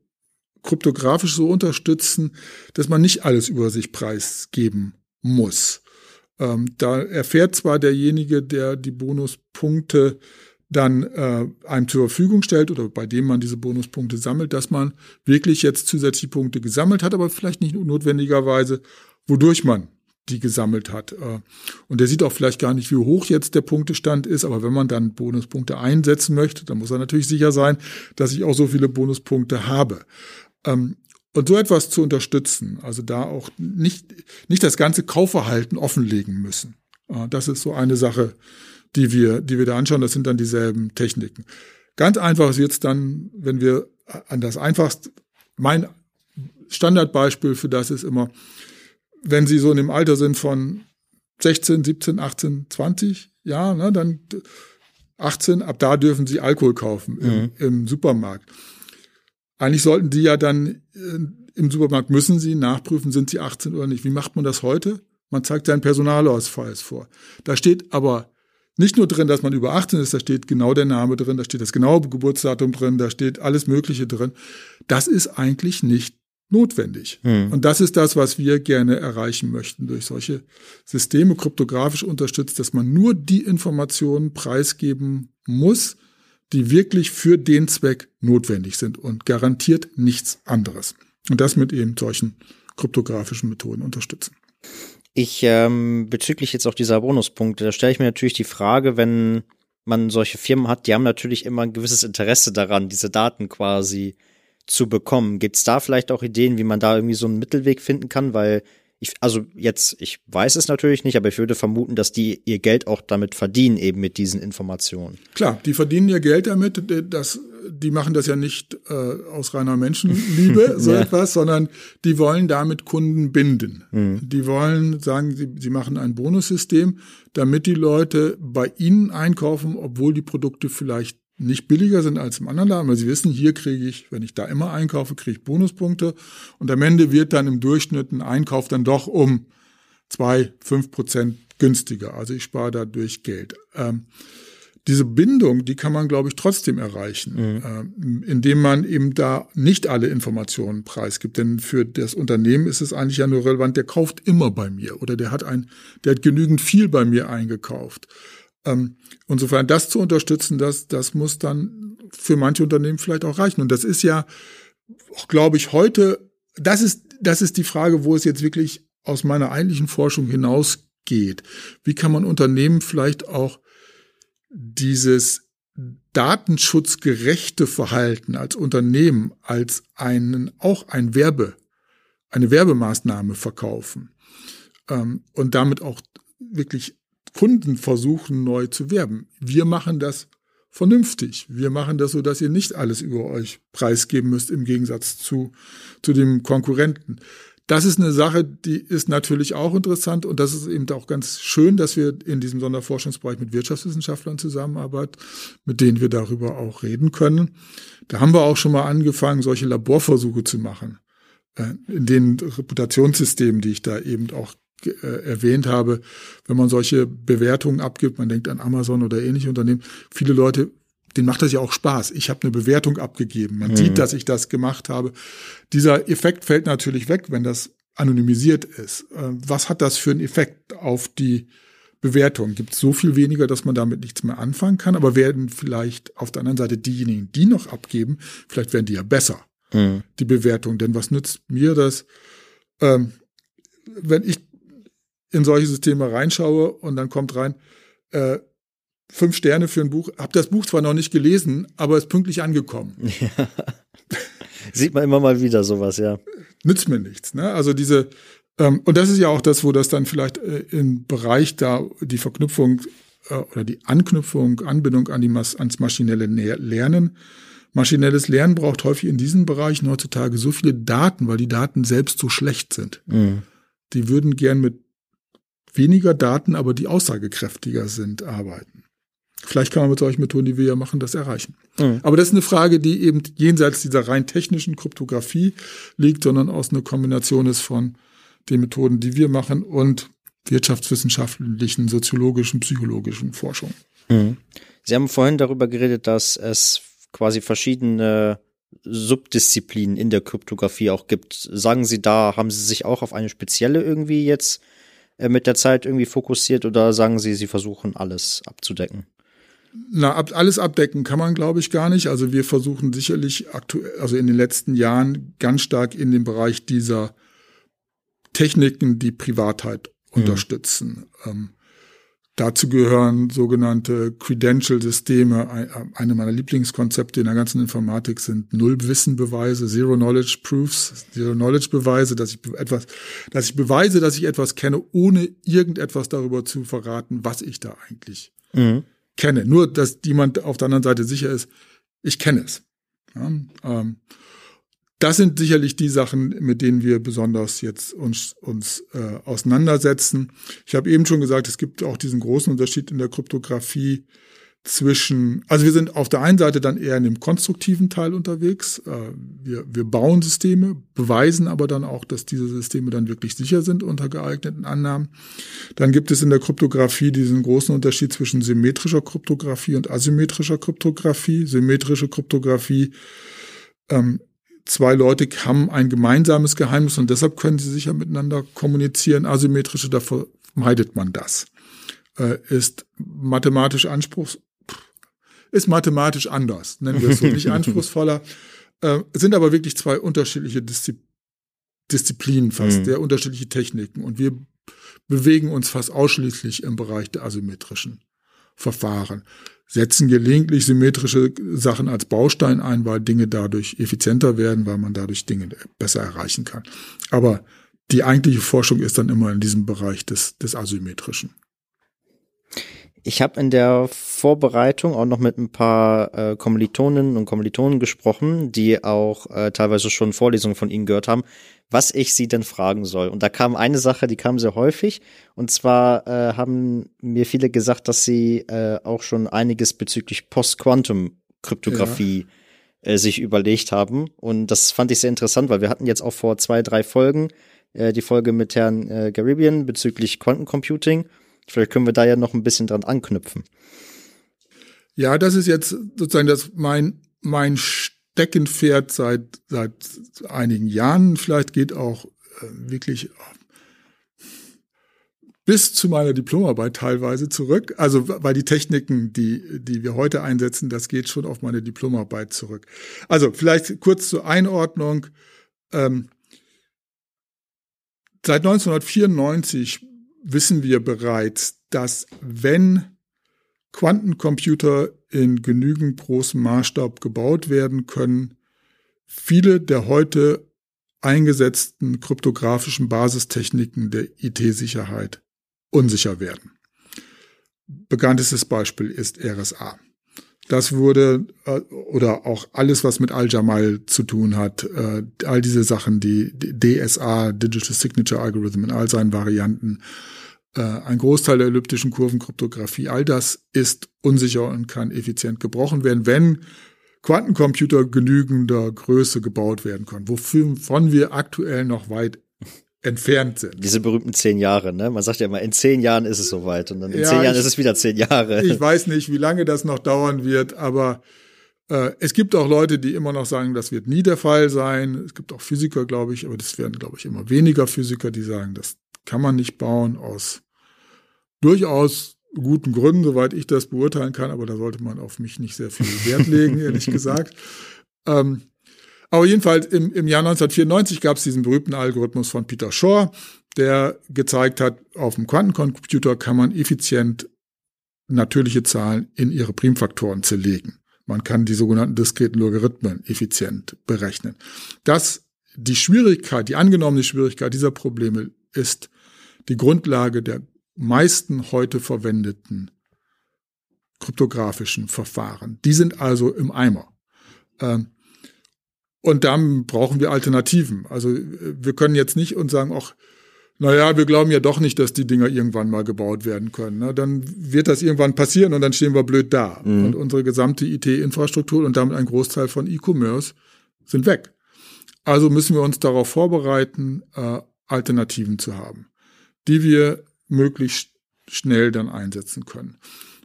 kryptografisch so unterstützen, dass man nicht alles über sich preisgeben muss. Ähm, da erfährt zwar derjenige, der die Bonuspunkte dann äh, einem zur Verfügung stellt oder bei dem man diese Bonuspunkte sammelt, dass man wirklich jetzt zusätzliche Punkte gesammelt hat, aber vielleicht nicht notwendigerweise, wodurch man die gesammelt hat. Äh, und der sieht auch vielleicht gar nicht, wie hoch jetzt der Punktestand ist, aber wenn man dann Bonuspunkte einsetzen möchte, dann muss er natürlich sicher sein, dass ich auch so viele Bonuspunkte habe. Ähm, und so etwas zu unterstützen, also da auch nicht, nicht das ganze Kaufverhalten offenlegen müssen. Äh, das ist so eine Sache, die wir, die wir da anschauen. Das sind dann dieselben Techniken. Ganz einfach ist jetzt dann, wenn wir an das einfachste, mein Standardbeispiel für das ist immer, wenn sie so in dem Alter sind von 16, 17, 18, 20 Jahren, ne, dann 18, ab da dürfen sie Alkohol kaufen im, mhm. im Supermarkt. Eigentlich sollten die ja dann äh, im Supermarkt müssen sie nachprüfen, sind sie 18 oder nicht. Wie macht man das heute? Man zeigt seinen Personalausweis vor. Da steht aber nicht nur drin, dass man über 18 ist, da steht genau der Name drin, da steht das genaue Geburtsdatum drin, da steht alles Mögliche drin. Das ist eigentlich nicht notwendig. Hm. Und das ist das, was wir gerne erreichen möchten durch solche Systeme kryptografisch unterstützt, dass man nur die Informationen preisgeben muss, die wirklich für den Zweck notwendig sind und garantiert nichts anderes. Und das mit eben solchen kryptografischen Methoden unterstützen. Ich ähm, bezüglich jetzt auch dieser Bonuspunkte, da stelle ich mir natürlich die Frage, wenn man solche Firmen hat, die haben natürlich immer ein gewisses Interesse daran, diese Daten quasi zu bekommen. Gibt es da vielleicht auch Ideen, wie man da irgendwie so einen Mittelweg finden kann? Weil ich, also jetzt, ich weiß es natürlich nicht, aber ich würde vermuten, dass die ihr Geld auch damit verdienen, eben mit diesen Informationen. Klar, die verdienen ihr Geld damit. Das, die machen das ja nicht äh, aus reiner Menschenliebe, so ja. etwas, sondern die wollen damit Kunden binden. Mhm. Die wollen sagen, sie, sie machen ein Bonussystem, damit die Leute bei ihnen einkaufen, obwohl die Produkte vielleicht nicht billiger sind als im anderen Laden, weil sie wissen, hier kriege ich, wenn ich da immer einkaufe, kriege ich Bonuspunkte und am Ende wird dann im Durchschnitt ein Einkauf dann doch um zwei, fünf Prozent günstiger. Also ich spare dadurch Geld. Ähm, diese Bindung, die kann man, glaube ich, trotzdem erreichen, mhm. äh, indem man eben da nicht alle Informationen preisgibt. Denn für das Unternehmen ist es eigentlich ja nur relevant, der kauft immer bei mir oder der hat ein, der hat genügend viel bei mir eingekauft. Ähm, insofern das zu unterstützen, das, das muss dann für manche Unternehmen vielleicht auch reichen. Und das ist ja, glaube ich, heute, das ist, das ist die Frage, wo es jetzt wirklich aus meiner eigentlichen Forschung hinausgeht. Wie kann man Unternehmen vielleicht auch dieses datenschutzgerechte Verhalten als Unternehmen als einen auch ein Werbe, eine Werbemaßnahme verkaufen ähm, und damit auch wirklich Kunden versuchen neu zu werben. Wir machen das vernünftig. Wir machen das so, dass ihr nicht alles über euch preisgeben müsst im Gegensatz zu, zu dem Konkurrenten. Das ist eine Sache, die ist natürlich auch interessant und das ist eben auch ganz schön, dass wir in diesem Sonderforschungsbereich mit Wirtschaftswissenschaftlern zusammenarbeiten, mit denen wir darüber auch reden können. Da haben wir auch schon mal angefangen, solche Laborversuche zu machen. Äh, in den Reputationssystemen, die ich da eben auch erwähnt habe, wenn man solche Bewertungen abgibt, man denkt an Amazon oder ähnliche Unternehmen, viele Leute den macht das ja auch Spaß. Ich habe eine Bewertung abgegeben. Man mhm. sieht, dass ich das gemacht habe. Dieser Effekt fällt natürlich weg, wenn das anonymisiert ist. Äh, was hat das für einen Effekt auf die Bewertung? Gibt es so viel weniger, dass man damit nichts mehr anfangen kann? Aber werden vielleicht auf der anderen Seite diejenigen, die noch abgeben, vielleicht werden die ja besser, mhm. die Bewertung. Denn was nützt mir das, ähm, wenn ich in solche Systeme reinschaue und dann kommt rein, äh, fünf Sterne für ein Buch. Hab das Buch zwar noch nicht gelesen, aber ist pünktlich angekommen. Ja. Sieht man immer mal wieder sowas, ja. Nützt mir nichts. Ne? Also diese, ähm, und das ist ja auch das, wo das dann vielleicht äh, im Bereich da die Verknüpfung äh, oder die Anknüpfung, Anbindung an die Mas ans maschinelle Lernen. Maschinelles Lernen braucht häufig in diesen Bereichen heutzutage so viele Daten, weil die Daten selbst so schlecht sind. Mhm. Die würden gern mit weniger Daten, aber die aussagekräftiger sind, arbeiten. Vielleicht kann man mit solchen Methoden, die wir ja machen, das erreichen. Mhm. Aber das ist eine Frage, die eben jenseits dieser rein technischen Kryptographie liegt, sondern aus einer Kombination ist von den Methoden, die wir machen und wirtschaftswissenschaftlichen, soziologischen, psychologischen Forschung. Mhm. Sie haben vorhin darüber geredet, dass es quasi verschiedene Subdisziplinen in der Kryptographie auch gibt. Sagen Sie da, haben Sie sich auch auf eine spezielle irgendwie jetzt mit der Zeit irgendwie fokussiert oder sagen Sie, Sie versuchen alles abzudecken? Na, ab, alles abdecken kann man, glaube ich, gar nicht. Also wir versuchen sicherlich aktuell, also in den letzten Jahren ganz stark in den Bereich dieser Techniken, die Privatheit mhm. unterstützen. Ähm, dazu gehören sogenannte Credential-Systeme. Eine meiner Lieblingskonzepte in der ganzen Informatik sind Nullwissenbeweise, Zero-Knowledge-Proofs, Zero-Knowledge-Beweise, dass ich etwas, dass ich beweise, dass ich etwas kenne, ohne irgendetwas darüber zu verraten, was ich da eigentlich mhm kenne. Nur, dass jemand auf der anderen Seite sicher ist, ich kenne es. Ja, ähm, das sind sicherlich die Sachen, mit denen wir besonders jetzt uns, uns äh, auseinandersetzen. Ich habe eben schon gesagt, es gibt auch diesen großen Unterschied in der Kryptographie zwischen, also wir sind auf der einen Seite dann eher in dem konstruktiven Teil unterwegs. Äh, wir, wir bauen Systeme, beweisen aber dann auch, dass diese Systeme dann wirklich sicher sind unter geeigneten Annahmen. Dann gibt es in der Kryptographie diesen großen Unterschied zwischen symmetrischer Kryptographie und asymmetrischer Kryptographie. Symmetrische Kryptographie, ähm, zwei Leute haben ein gemeinsames Geheimnis und deshalb können sie sicher miteinander kommunizieren. Asymmetrische, da vermeidet man das äh, ist mathematisch anspruchs ist mathematisch anders, nennen wir es so, nicht anspruchsvoller, äh, sind aber wirklich zwei unterschiedliche Diszi Disziplinen fast, mhm. sehr unterschiedliche Techniken und wir bewegen uns fast ausschließlich im Bereich der asymmetrischen Verfahren, setzen gelegentlich symmetrische Sachen als Baustein ein, weil Dinge dadurch effizienter werden, weil man dadurch Dinge besser erreichen kann. Aber die eigentliche Forschung ist dann immer in diesem Bereich des, des Asymmetrischen. Ich habe in der Vorbereitung auch noch mit ein paar äh, Kommilitoninnen und Kommilitonen gesprochen, die auch äh, teilweise schon Vorlesungen von ihnen gehört haben, was ich sie denn fragen soll. Und da kam eine Sache, die kam sehr häufig. Und zwar äh, haben mir viele gesagt, dass sie äh, auch schon einiges bezüglich Post-Quantum-Kryptographie ja. äh, sich überlegt haben. Und das fand ich sehr interessant, weil wir hatten jetzt auch vor zwei, drei Folgen äh, die Folge mit Herrn äh, Garibian bezüglich Quantencomputing. Vielleicht können wir da ja noch ein bisschen dran anknüpfen. Ja, das ist jetzt sozusagen das mein mein Steckenpferd seit seit einigen Jahren. Vielleicht geht auch äh, wirklich bis zu meiner Diplomarbeit teilweise zurück. Also weil die Techniken, die, die wir heute einsetzen, das geht schon auf meine Diplomarbeit zurück. Also vielleicht kurz zur Einordnung. Ähm, seit 1994 wissen wir bereits, dass wenn Quantencomputer in genügend großem Maßstab gebaut werden können, viele der heute eingesetzten kryptografischen Basistechniken der IT-Sicherheit unsicher werden. Bekanntestes Beispiel ist RSA. Das wurde, äh, oder auch alles, was mit Al-Jamal zu tun hat, äh, all diese Sachen, die DSA, Digital Signature Algorithm in all seinen Varianten, äh, ein Großteil der elliptischen Kurvenkryptographie, all das ist unsicher und kann effizient gebrochen werden, wenn Quantencomputer genügender Größe gebaut werden können, wovon wir aktuell noch weit entfernt sind. Diese berühmten zehn Jahre, ne? Man sagt ja immer, in zehn Jahren ist es soweit und dann in ja, zehn Jahren ich, ist es wieder zehn Jahre. Ich weiß nicht, wie lange das noch dauern wird, aber äh, es gibt auch Leute, die immer noch sagen, das wird nie der Fall sein. Es gibt auch Physiker, glaube ich, aber das werden, glaube ich, immer weniger Physiker, die sagen, das kann man nicht bauen aus durchaus guten Gründen, soweit ich das beurteilen kann, aber da sollte man auf mich nicht sehr viel Wert legen, ehrlich gesagt. Ähm, aber jedenfalls im, im Jahr 1994 gab es diesen berühmten Algorithmus von Peter Shor, der gezeigt hat, auf dem Quantencomputer kann man effizient natürliche Zahlen in ihre Primfaktoren zerlegen. Man kann die sogenannten diskreten Logarithmen effizient berechnen. Das, die Schwierigkeit, die angenommene Schwierigkeit dieser Probleme ist die Grundlage der meisten heute verwendeten kryptografischen Verfahren. Die sind also im Eimer. Ähm, und dann brauchen wir Alternativen. Also wir können jetzt nicht uns sagen, ach, naja, wir glauben ja doch nicht, dass die Dinger irgendwann mal gebaut werden können. Ne? Dann wird das irgendwann passieren und dann stehen wir blöd da. Mhm. Und unsere gesamte IT-Infrastruktur und damit ein Großteil von E-Commerce sind weg. Also müssen wir uns darauf vorbereiten, äh, Alternativen zu haben, die wir möglichst schnell dann einsetzen können.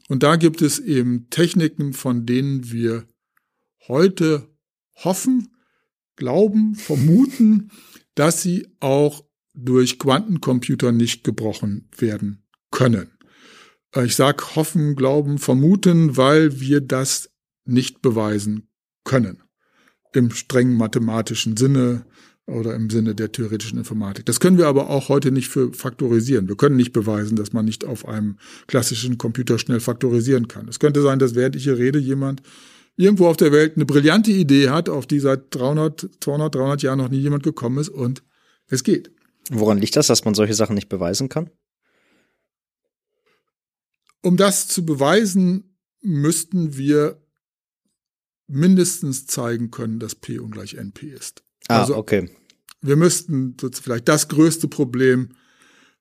Und da gibt es eben Techniken, von denen wir heute hoffen, glauben, vermuten, dass sie auch durch Quantencomputer nicht gebrochen werden können. Äh, ich sage hoffen, glauben, vermuten, weil wir das nicht beweisen können. Im strengen mathematischen Sinne oder im Sinne der theoretischen Informatik. Das können wir aber auch heute nicht für faktorisieren. Wir können nicht beweisen, dass man nicht auf einem klassischen Computer schnell faktorisieren kann. Es könnte sein, dass während ich hier rede, jemand irgendwo auf der Welt eine brillante Idee hat, auf die seit 300, 200, 300 Jahren noch nie jemand gekommen ist und es geht. Woran liegt das, dass man solche Sachen nicht beweisen kann? Um das zu beweisen, müssten wir mindestens zeigen können, dass P ungleich NP ist. Ah, also, okay. Wir müssten vielleicht das größte Problem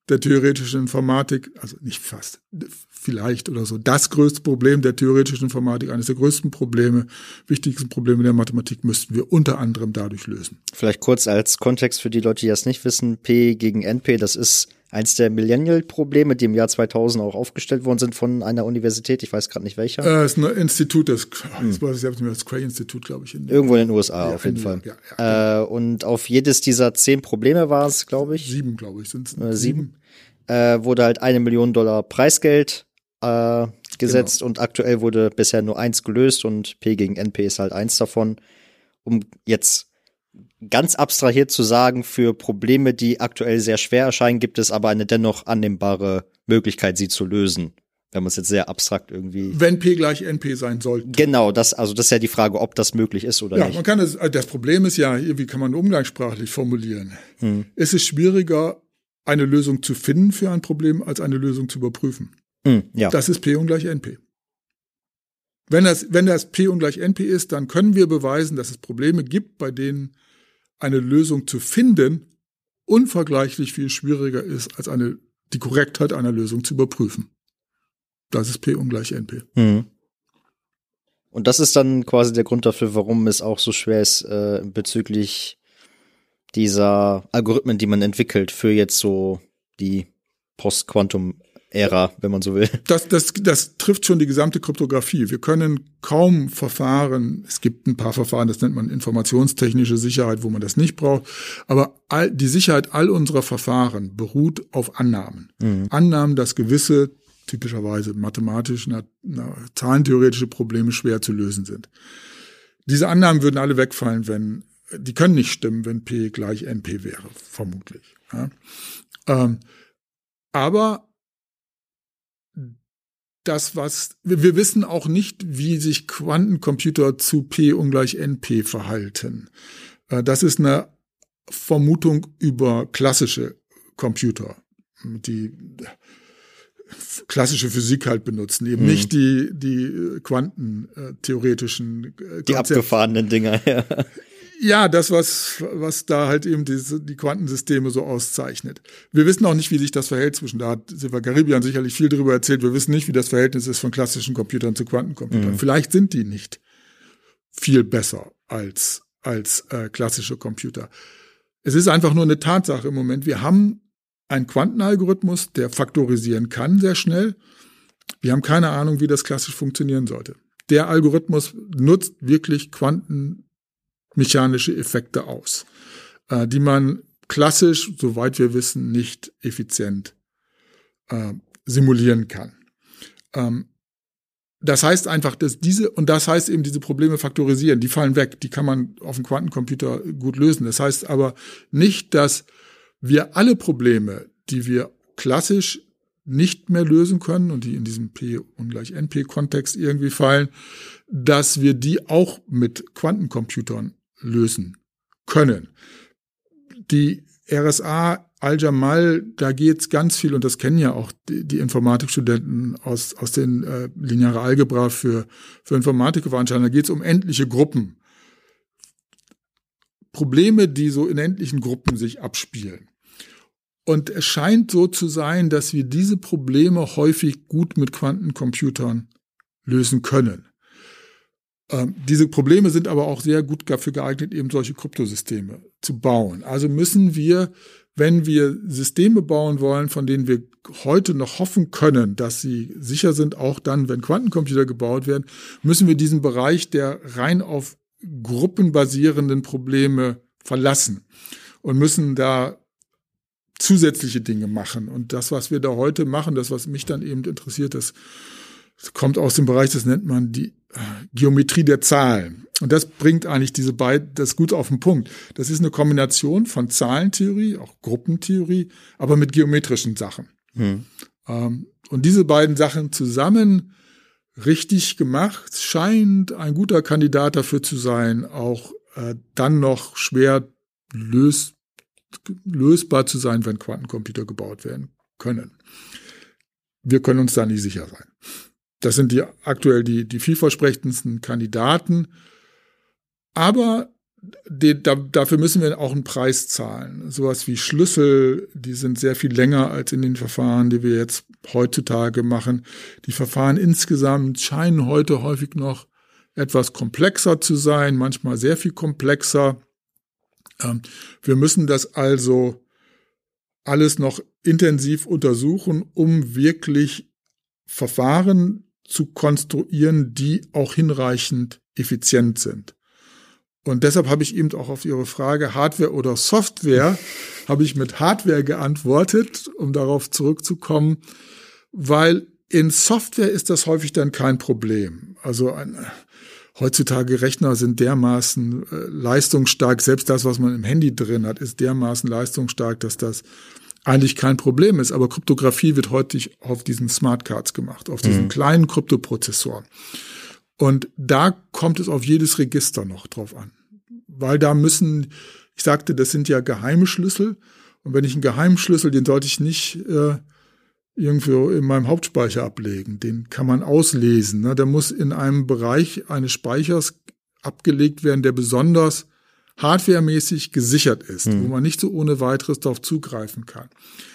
der theoretischen Informatik, also nicht fast, vielleicht oder so, das größte Problem der theoretischen Informatik, eines der größten Probleme, wichtigsten Probleme der Mathematik müssten wir unter anderem dadurch lösen. Vielleicht kurz als Kontext für die Leute, die das nicht wissen, P gegen NP, das ist eins der Millennial-Probleme, die im Jahr 2000 auch aufgestellt worden sind von einer Universität, ich weiß gerade nicht welcher. Äh, ist ein Institut, das, hm. das, weiß ich, das Cray-Institut, glaube ich. In, Irgendwo in den USA, ja, auf jeden Fall. Ja, ja, äh, und auf jedes dieser zehn Probleme war es, glaube ich. Sieben, glaube ich, sind es. Äh, sieben äh, wurde halt eine Million Dollar Preisgeld äh, gesetzt genau. und aktuell wurde bisher nur eins gelöst und P gegen NP ist halt eins davon. Um jetzt ganz abstrahiert zu sagen, für Probleme, die aktuell sehr schwer erscheinen, gibt es aber eine dennoch annehmbare Möglichkeit, sie zu lösen. Wenn man es jetzt sehr abstrakt irgendwie. Wenn P gleich NP sein sollte. Genau, das, also das ist ja die Frage, ob das möglich ist oder ja, nicht. Ja, man kann es, das Problem ist ja, wie kann man umgangssprachlich formulieren? Hm. Es ist schwieriger, eine Lösung zu finden für ein Problem, als eine Lösung zu überprüfen. Mm, ja. Das ist P ungleich NP. Wenn das, wenn das P ungleich NP ist, dann können wir beweisen, dass es Probleme gibt, bei denen eine Lösung zu finden unvergleichlich viel schwieriger ist, als eine, die Korrektheit einer Lösung zu überprüfen. Das ist P ungleich NP. Mhm. Und das ist dann quasi der Grund dafür, warum es auch so schwer ist, äh, bezüglich dieser Algorithmen, die man entwickelt für jetzt so die Post-Quantum-Ära, wenn man so will. Das, das, das trifft schon die gesamte Kryptographie. Wir können kaum Verfahren, es gibt ein paar Verfahren, das nennt man informationstechnische Sicherheit, wo man das nicht braucht, aber all, die Sicherheit all unserer Verfahren beruht auf Annahmen. Mhm. Annahmen, dass gewisse typischerweise mathematisch, na, na, zahlentheoretische Probleme schwer zu lösen sind. Diese Annahmen würden alle wegfallen, wenn die können nicht stimmen, wenn P gleich NP wäre, vermutlich. Ja. Ähm, aber das, was wir wissen auch nicht, wie sich Quantencomputer zu P ungleich NP verhalten. Äh, das ist eine Vermutung über klassische Computer, die klassische Physik halt benutzen, eben mhm. nicht die die quantentheoretischen äh, die abgefahrenen Dinger. Ja. Ja, das, was, was da halt eben diese, die Quantensysteme so auszeichnet. Wir wissen auch nicht, wie sich das verhält zwischen, da hat Silva Garibian sicherlich viel darüber erzählt, wir wissen nicht, wie das Verhältnis ist von klassischen Computern zu Quantencomputern. Mhm. Vielleicht sind die nicht viel besser als, als äh, klassische Computer. Es ist einfach nur eine Tatsache im Moment. Wir haben einen Quantenalgorithmus, der faktorisieren kann sehr schnell. Wir haben keine Ahnung, wie das klassisch funktionieren sollte. Der Algorithmus nutzt wirklich Quanten mechanische Effekte aus, äh, die man klassisch, soweit wir wissen, nicht effizient äh, simulieren kann. Ähm, das heißt einfach, dass diese, und das heißt eben, diese Probleme faktorisieren, die fallen weg, die kann man auf dem Quantencomputer gut lösen. Das heißt aber nicht, dass wir alle Probleme, die wir klassisch nicht mehr lösen können und die in diesem P ungleich NP-Kontext irgendwie fallen, dass wir die auch mit Quantencomputern lösen können. Die RSA Al-Jamal, da geht's ganz viel, und das kennen ja auch die, die Informatikstudenten aus, aus den äh, lineare Algebra für, für Informatikveranstaltungen, da geht's um endliche Gruppen. Probleme, die so in endlichen Gruppen sich abspielen. Und es scheint so zu sein, dass wir diese Probleme häufig gut mit Quantencomputern lösen können. Ähm, diese Probleme sind aber auch sehr gut dafür geeignet, eben solche Kryptosysteme zu bauen. Also müssen wir, wenn wir Systeme bauen wollen, von denen wir heute noch hoffen können, dass sie sicher sind, auch dann, wenn Quantencomputer gebaut werden, müssen wir diesen Bereich der rein auf gruppenbasierenden Probleme verlassen und müssen da zusätzliche Dinge machen. Und das, was wir da heute machen, das, was mich dann eben interessiert, das kommt aus dem Bereich, das nennt man die äh, Geometrie der Zahlen. Und das bringt eigentlich diese beiden, das gut auf den Punkt. Das ist eine Kombination von Zahlentheorie, auch Gruppentheorie, aber mit geometrischen Sachen. Hm. Ähm, und diese beiden Sachen zusammen richtig gemacht, scheint ein guter Kandidat dafür zu sein, auch äh, dann noch schwer lös lösbar zu sein, wenn Quantencomputer gebaut werden können. Wir können uns da nicht sicher sein. Das sind die aktuell die, die vielversprechendsten Kandidaten. Aber die, da, dafür müssen wir auch einen Preis zahlen. Sowas wie Schlüssel, die sind sehr viel länger als in den Verfahren, die wir jetzt heutzutage machen. Die Verfahren insgesamt scheinen heute häufig noch etwas komplexer zu sein, manchmal sehr viel komplexer. Ähm, wir müssen das also alles noch intensiv untersuchen, um wirklich Verfahren zu konstruieren, die auch hinreichend effizient sind. Und deshalb habe ich eben auch auf Ihre Frage Hardware oder Software, habe ich mit Hardware geantwortet, um darauf zurückzukommen, weil in Software ist das häufig dann kein Problem. Also ein, heutzutage Rechner sind dermaßen äh, leistungsstark, selbst das, was man im Handy drin hat, ist dermaßen leistungsstark, dass das eigentlich kein Problem ist. Aber Kryptographie wird heute auf diesen Smartcards gemacht, auf diesen mhm. kleinen Kryptoprozessoren. Und da kommt es auf jedes Register noch drauf an. Weil da müssen, ich sagte, das sind ja geheime Schlüssel. Und wenn ich einen geheimen Schlüssel, den sollte ich nicht äh, irgendwo in meinem Hauptspeicher ablegen. Den kann man auslesen. Ne? Der muss in einem Bereich eines Speichers abgelegt werden, der besonders hardwaremäßig gesichert ist, mhm. wo man nicht so ohne weiteres darauf zugreifen kann.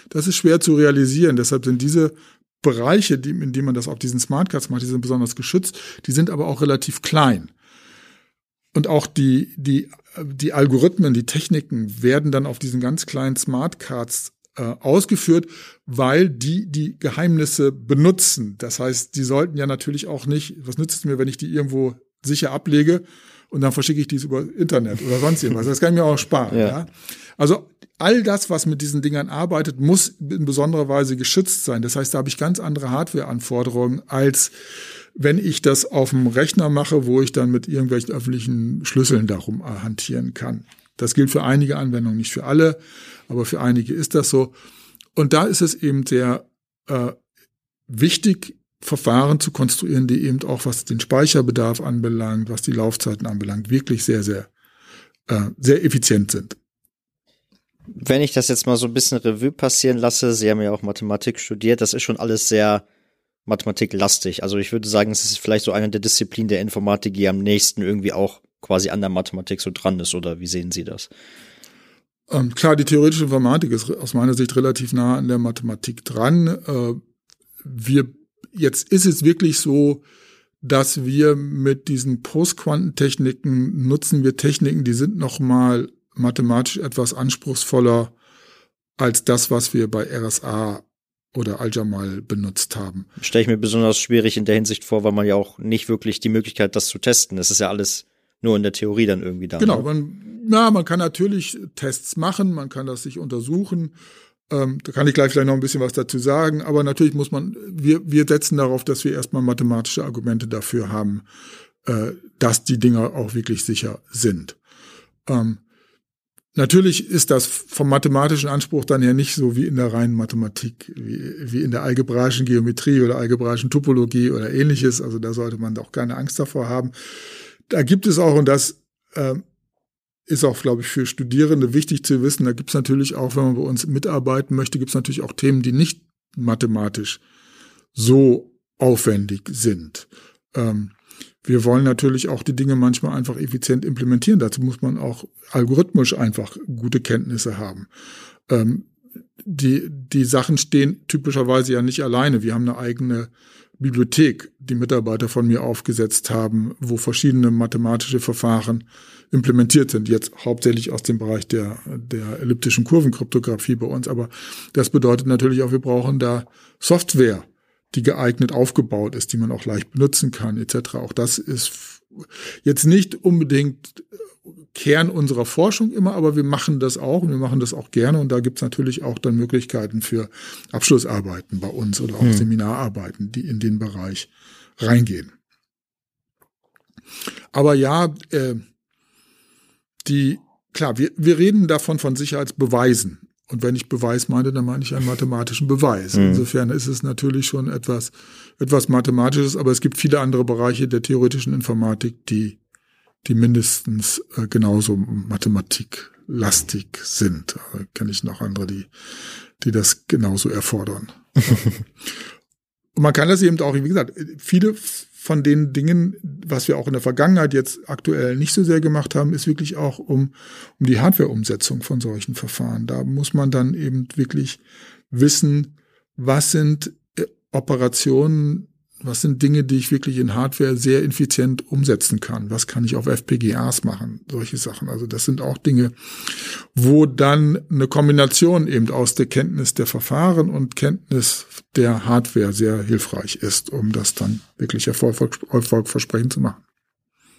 Das ist schwer zu realisieren. Deshalb sind diese Bereiche, die, in denen man das auf diesen Smartcards macht, die sind besonders geschützt. Die sind aber auch relativ klein. und auch die, die, die Algorithmen, die Techniken werden dann auf diesen ganz kleinen Smartcards äh, ausgeführt, weil die die Geheimnisse benutzen. Das heißt, die sollten ja natürlich auch nicht, was nützt es mir, wenn ich die irgendwo sicher ablege und dann verschicke ich dies über Internet oder sonst irgendwas. Das kann ich mir auch sparen. Ja. ja. Also all das, was mit diesen Dingern arbeitet, muss in besonderer Weise geschützt sein. Das heißt, da habe ich ganz andere Hardware-Anforderungen als wenn ich das auf dem Rechner mache, wo ich dann mit irgendwelchen öffentlichen Schlüsseln darum hantieren kann. Das gilt für einige Anwendungen, nicht für alle, aber für einige ist das so. Und da ist es eben sehr äh, wichtig, Verfahren zu konstruieren, die eben auch was den Speicherbedarf anbelangt, was die Laufzeiten anbelangt, wirklich sehr, sehr, äh, sehr effizient sind. Wenn ich das jetzt mal so ein bisschen Revue passieren lasse, Sie haben ja auch Mathematik studiert, das ist schon alles sehr mathematiklastig. Also ich würde sagen, es ist vielleicht so eine der Disziplinen der Informatik, die am nächsten irgendwie auch quasi an der Mathematik so dran ist, oder wie sehen Sie das? Ähm, klar, die theoretische Informatik ist aus meiner Sicht relativ nah an der Mathematik dran. Äh, wir, jetzt ist es wirklich so, dass wir mit diesen Postquantentechniken nutzen wir Techniken, die sind nochmal mathematisch etwas anspruchsvoller als das, was wir bei RSA oder Aljamal benutzt haben. Stelle ich mir besonders schwierig in der Hinsicht vor, weil man ja auch nicht wirklich die Möglichkeit, hat, das zu testen. Es ist ja alles nur in der Theorie dann irgendwie da. Genau, ne? man, na, man kann natürlich Tests machen, man kann das sich untersuchen. Ähm, da kann ich gleich vielleicht noch ein bisschen was dazu sagen, aber natürlich muss man, wir, wir setzen darauf, dass wir erstmal mathematische Argumente dafür haben, äh, dass die Dinger auch wirklich sicher sind. Ähm, Natürlich ist das vom mathematischen Anspruch dann ja nicht so wie in der reinen Mathematik, wie, wie in der algebraischen Geometrie oder algebraischen Topologie oder ähnliches. Also da sollte man auch keine Angst davor haben. Da gibt es auch, und das äh, ist auch, glaube ich, für Studierende wichtig zu wissen, da gibt es natürlich auch, wenn man bei uns mitarbeiten möchte, gibt es natürlich auch Themen, die nicht mathematisch so aufwendig sind. Ähm, wir wollen natürlich auch die Dinge manchmal einfach effizient implementieren. Dazu muss man auch algorithmisch einfach gute Kenntnisse haben. Ähm, die, die Sachen stehen typischerweise ja nicht alleine. Wir haben eine eigene Bibliothek, die Mitarbeiter von mir aufgesetzt haben, wo verschiedene mathematische Verfahren implementiert sind. Jetzt hauptsächlich aus dem Bereich der, der elliptischen Kurvenkryptographie bei uns. Aber das bedeutet natürlich auch, wir brauchen da Software die geeignet aufgebaut ist, die man auch leicht benutzen kann, etc. Auch das ist jetzt nicht unbedingt Kern unserer Forschung immer, aber wir machen das auch und wir machen das auch gerne und da gibt es natürlich auch dann Möglichkeiten für Abschlussarbeiten bei uns oder auch hm. Seminararbeiten, die in den Bereich reingehen. Aber ja, äh, die klar, wir, wir reden davon von Sicherheitsbeweisen. Und wenn ich Beweis meine, dann meine ich einen mathematischen Beweis. Mhm. Insofern ist es natürlich schon etwas, etwas Mathematisches, aber es gibt viele andere Bereiche der theoretischen Informatik, die, die mindestens äh, genauso mathematiklastig sind. Da kenne ich noch andere, die, die das genauso erfordern. Und man kann das eben auch, wie gesagt, viele von den Dingen, was wir auch in der Vergangenheit jetzt aktuell nicht so sehr gemacht haben, ist wirklich auch um, um die Hardware-Umsetzung von solchen Verfahren. Da muss man dann eben wirklich wissen, was sind äh, Operationen, was sind Dinge, die ich wirklich in Hardware sehr effizient umsetzen kann? Was kann ich auf FPGAs machen? Solche Sachen. Also das sind auch Dinge, wo dann eine Kombination eben aus der Kenntnis der Verfahren und Kenntnis der Hardware sehr hilfreich ist, um das dann wirklich erfolgversprechend zu machen.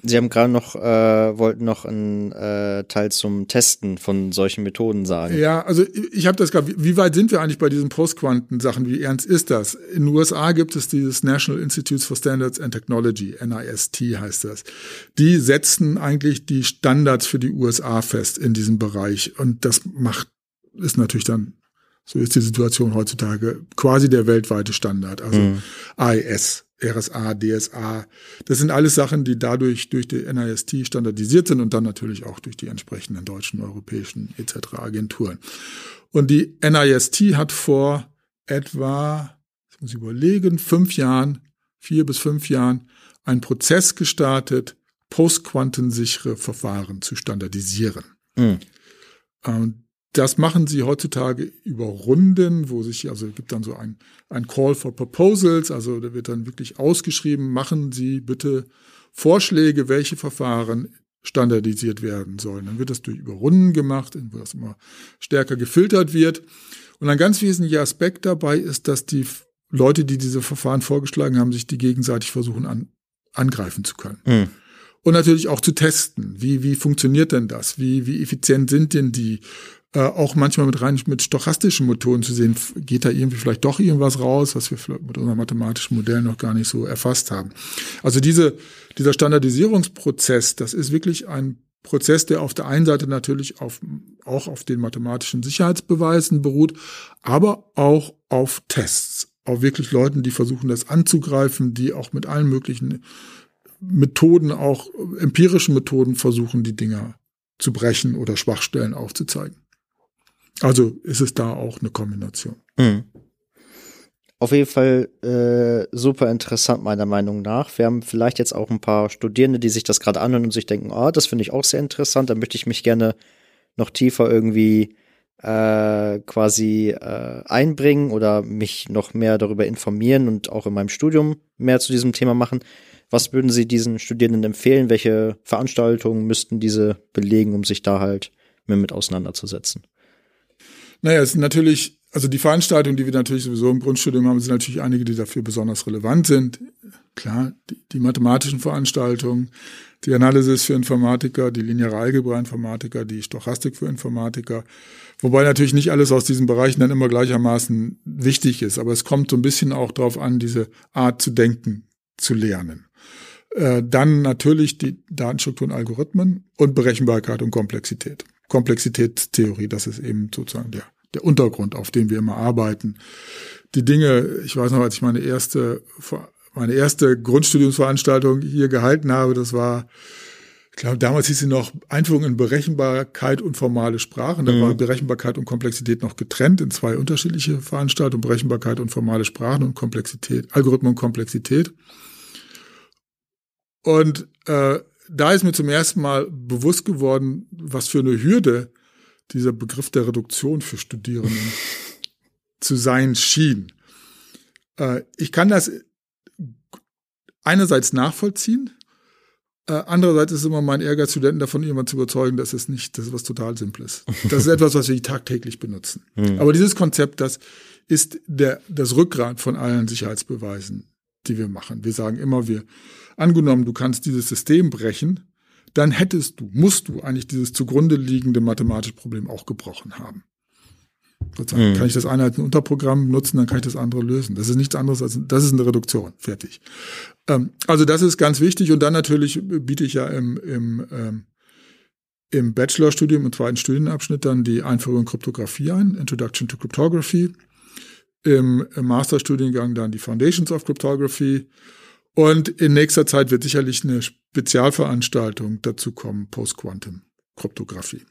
Sie haben gerade noch, äh, wollten noch einen äh, Teil zum Testen von solchen Methoden sagen. Ja, also ich habe das gerade, wie weit sind wir eigentlich bei diesen Postquanten-Sachen? Wie ernst ist das? In den USA gibt es dieses National Institutes for Standards and Technology, NIST heißt das. Die setzen eigentlich die Standards für die USA fest in diesem Bereich. Und das macht, ist natürlich dann so ist die Situation heutzutage quasi der weltweite Standard, also mhm. AES. RSA, DSA. Das sind alles Sachen, die dadurch durch die NIST standardisiert sind und dann natürlich auch durch die entsprechenden deutschen, europäischen etc. Agenturen. Und die NIST hat vor etwa, das muss ich überlegen, fünf Jahren, vier bis fünf Jahren, einen Prozess gestartet, postquantensichere Verfahren zu standardisieren. Mhm. Das machen sie heutzutage über Runden, wo sich, also gibt dann so ein, ein Call for Proposals, also da wird dann wirklich ausgeschrieben, machen Sie bitte Vorschläge, welche Verfahren standardisiert werden sollen. Dann wird das durch über Runden gemacht, wo das immer stärker gefiltert wird. Und ein ganz wesentlicher Aspekt dabei ist, dass die Leute, die diese Verfahren vorgeschlagen haben, sich die gegenseitig versuchen an, angreifen zu können. Mhm. Und natürlich auch zu testen. Wie, wie funktioniert denn das? Wie, wie effizient sind denn die? Äh, auch manchmal mit rein mit stochastischen Methoden zu sehen, geht da irgendwie vielleicht doch irgendwas raus, was wir mit unserem mathematischen Modell noch gar nicht so erfasst haben. Also diese, dieser Standardisierungsprozess, das ist wirklich ein Prozess, der auf der einen Seite natürlich auf, auch auf den mathematischen Sicherheitsbeweisen beruht, aber auch auf Tests. Auf wirklich Leuten, die versuchen, das anzugreifen, die auch mit allen möglichen Methoden, auch empirischen Methoden versuchen, die Dinger zu brechen oder Schwachstellen aufzuzeigen. Also ist es da auch eine Kombination. Mhm. Auf jeden Fall äh, super interessant meiner Meinung nach. Wir haben vielleicht jetzt auch ein paar Studierende, die sich das gerade anhören und sich denken, oh, das finde ich auch sehr interessant, da möchte ich mich gerne noch tiefer irgendwie äh, quasi äh, einbringen oder mich noch mehr darüber informieren und auch in meinem Studium mehr zu diesem Thema machen. Was würden Sie diesen Studierenden empfehlen? Welche Veranstaltungen müssten diese belegen, um sich da halt mehr mit auseinanderzusetzen? Naja, es sind natürlich, also die Veranstaltungen, die wir natürlich sowieso im Grundstudium haben, sind natürlich einige, die dafür besonders relevant sind. Klar, die, die mathematischen Veranstaltungen, die Analysis für Informatiker, die lineare Algebra-Informatiker, die Stochastik für Informatiker. Wobei natürlich nicht alles aus diesen Bereichen dann immer gleichermaßen wichtig ist. Aber es kommt so ein bisschen auch darauf an, diese Art zu denken zu lernen. Äh, dann natürlich die Datenstrukturen, Algorithmen und Berechenbarkeit und Komplexität. Komplexitätstheorie, das ist eben sozusagen der, der Untergrund, auf dem wir immer arbeiten. Die Dinge, ich weiß noch, als ich meine erste, meine erste Grundstudiumsveranstaltung hier gehalten habe, das war, ich glaube, damals hieß sie noch Einführung in Berechenbarkeit und formale Sprachen. Da mhm. war Berechenbarkeit und Komplexität noch getrennt in zwei unterschiedliche Veranstaltungen, Berechenbarkeit und formale Sprachen und Komplexität, Algorithmen und Komplexität. Und äh, da ist mir zum ersten Mal bewusst geworden, was für eine Hürde dieser Begriff der Reduktion für Studierende zu sein schien. Äh, ich kann das einerseits nachvollziehen, äh, andererseits ist immer mein Ehrgeiz, Studenten davon jemand zu überzeugen, dass es nicht, das ist was total Simples. Das ist etwas, was wir tagtäglich benutzen. Mhm. Aber dieses Konzept, das ist der, das Rückgrat von allen Sicherheitsbeweisen, die wir machen. Wir sagen immer, wir Angenommen, du kannst dieses System brechen, dann hättest du, musst du eigentlich dieses zugrunde liegende mathematische Problem auch gebrochen haben. Sozusagen. Mhm. Kann ich das eine als ein Unterprogramm nutzen, dann kann ich das andere lösen. Das ist nichts anderes als, das ist eine Reduktion. Fertig. Ähm, also das ist ganz wichtig und dann natürlich biete ich ja im, im, ähm, im Bachelorstudium, im zweiten Studienabschnitt dann die Einführung in Kryptographie ein, Introduction to Cryptography. Im, im Masterstudiengang dann die Foundations of Cryptography und in nächster Zeit wird sicherlich eine Spezialveranstaltung dazu kommen, Post-Quantum-Kryptographie.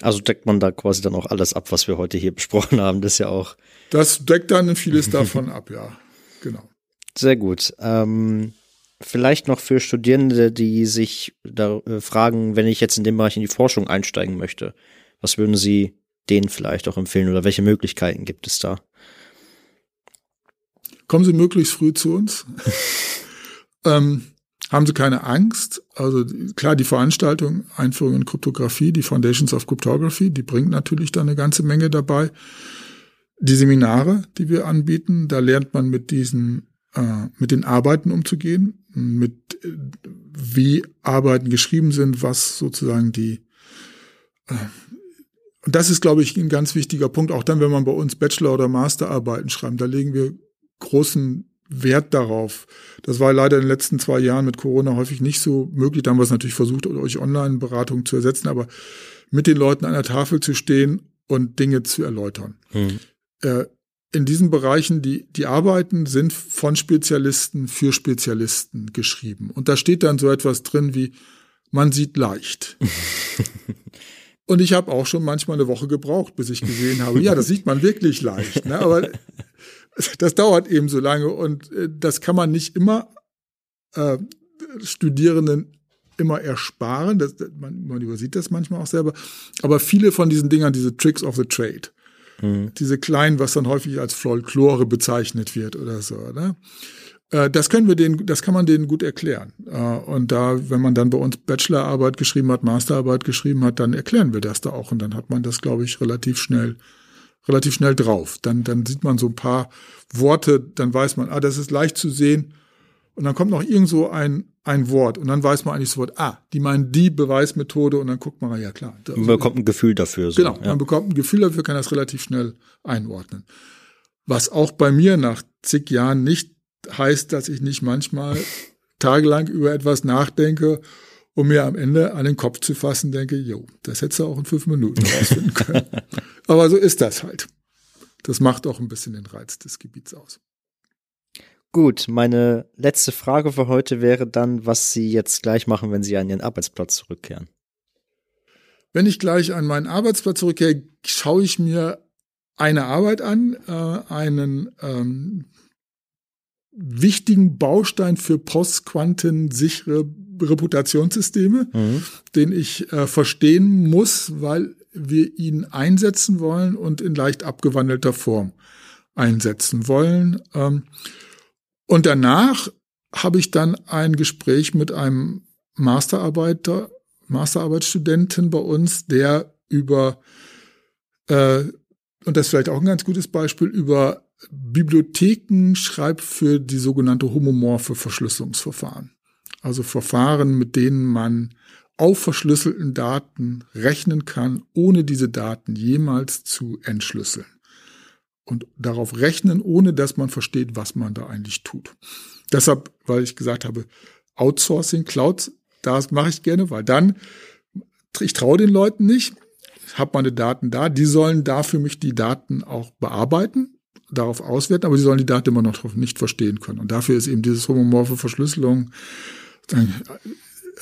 Also deckt man da quasi dann auch alles ab, was wir heute hier besprochen haben. Das ist ja auch. Das deckt dann vieles davon ab, ja. Genau. Sehr gut. Ähm, vielleicht noch für Studierende, die sich da äh, fragen, wenn ich jetzt in dem Bereich in die Forschung einsteigen möchte, was würden Sie denen vielleicht auch empfehlen oder welche Möglichkeiten gibt es da? Kommen Sie möglichst früh zu uns. Ähm, haben Sie keine Angst? Also klar, die Veranstaltung Einführung in Kryptographie, die Foundations of Cryptography, die bringt natürlich da eine ganze Menge dabei. Die Seminare, die wir anbieten, da lernt man mit diesen, äh, mit den Arbeiten umzugehen, mit wie Arbeiten geschrieben sind, was sozusagen die äh, und das ist, glaube ich, ein ganz wichtiger Punkt. Auch dann, wenn man bei uns Bachelor- oder Masterarbeiten schreibt, da legen wir großen Wert darauf. Das war leider in den letzten zwei Jahren mit Corona häufig nicht so möglich. Da haben wir es natürlich versucht, euch Online-Beratung zu ersetzen, aber mit den Leuten an der Tafel zu stehen und Dinge zu erläutern. Mhm. Äh, in diesen Bereichen, die, die Arbeiten sind von Spezialisten für Spezialisten geschrieben. Und da steht dann so etwas drin wie, man sieht leicht. Und ich habe auch schon manchmal eine Woche gebraucht, bis ich gesehen habe, ja, das sieht man wirklich leicht. Ne? Aber das dauert eben so lange und äh, das kann man nicht immer äh, Studierenden immer ersparen. Das, man, man übersieht das manchmal auch selber. Aber viele von diesen Dingern, diese Tricks of the Trade, mhm. diese kleinen, was dann häufig als Folklore bezeichnet wird oder so, ne? Äh, das können wir denen, das kann man denen gut erklären. Äh, und da, wenn man dann bei uns Bachelorarbeit geschrieben hat, Masterarbeit geschrieben hat, dann erklären wir das da auch. Und dann hat man das, glaube ich, relativ schnell, relativ schnell drauf. Dann, dann sieht man so ein paar Worte, dann weiß man, ah, das ist leicht zu sehen. Und dann kommt noch irgend so ein, ein Wort und dann weiß man eigentlich sofort, ah, die meinen die Beweismethode und dann guckt man, ja klar. Man bekommt ein Gefühl dafür. So, genau, ja. man bekommt ein Gefühl dafür, kann das relativ schnell einordnen. Was auch bei mir nach zig Jahren nicht heißt, dass ich nicht manchmal tagelang über etwas nachdenke, um mir am Ende an den Kopf zu fassen, denke, jo, das hättest du auch in fünf Minuten rausfinden können. Aber so ist das halt. Das macht auch ein bisschen den Reiz des Gebiets aus. Gut, meine letzte Frage für heute wäre dann, was Sie jetzt gleich machen, wenn Sie an Ihren Arbeitsplatz zurückkehren. Wenn ich gleich an meinen Arbeitsplatz zurückkehre, schaue ich mir eine Arbeit an, äh, einen ähm, wichtigen Baustein für postquantensichere Reputationssysteme, mhm. den ich äh, verstehen muss, weil wir ihn einsetzen wollen und in leicht abgewandelter Form einsetzen wollen. Ähm, und danach habe ich dann ein Gespräch mit einem Masterarbeiter, Masterarbeitsstudenten bei uns, der über, äh, und das ist vielleicht auch ein ganz gutes Beispiel, über Bibliotheken schreibt für die sogenannte homomorphe Verschlüsselungsverfahren. Also Verfahren, mit denen man auf verschlüsselten Daten rechnen kann, ohne diese Daten jemals zu entschlüsseln. Und darauf rechnen, ohne dass man versteht, was man da eigentlich tut. Deshalb, weil ich gesagt habe, Outsourcing, Cloud, das mache ich gerne, weil dann, ich traue den Leuten nicht, habe meine Daten da, die sollen da für mich die Daten auch bearbeiten darauf auswerten, aber sie sollen die Daten immer noch nicht verstehen können. Und dafür ist eben dieses homomorphe Verschlüsselung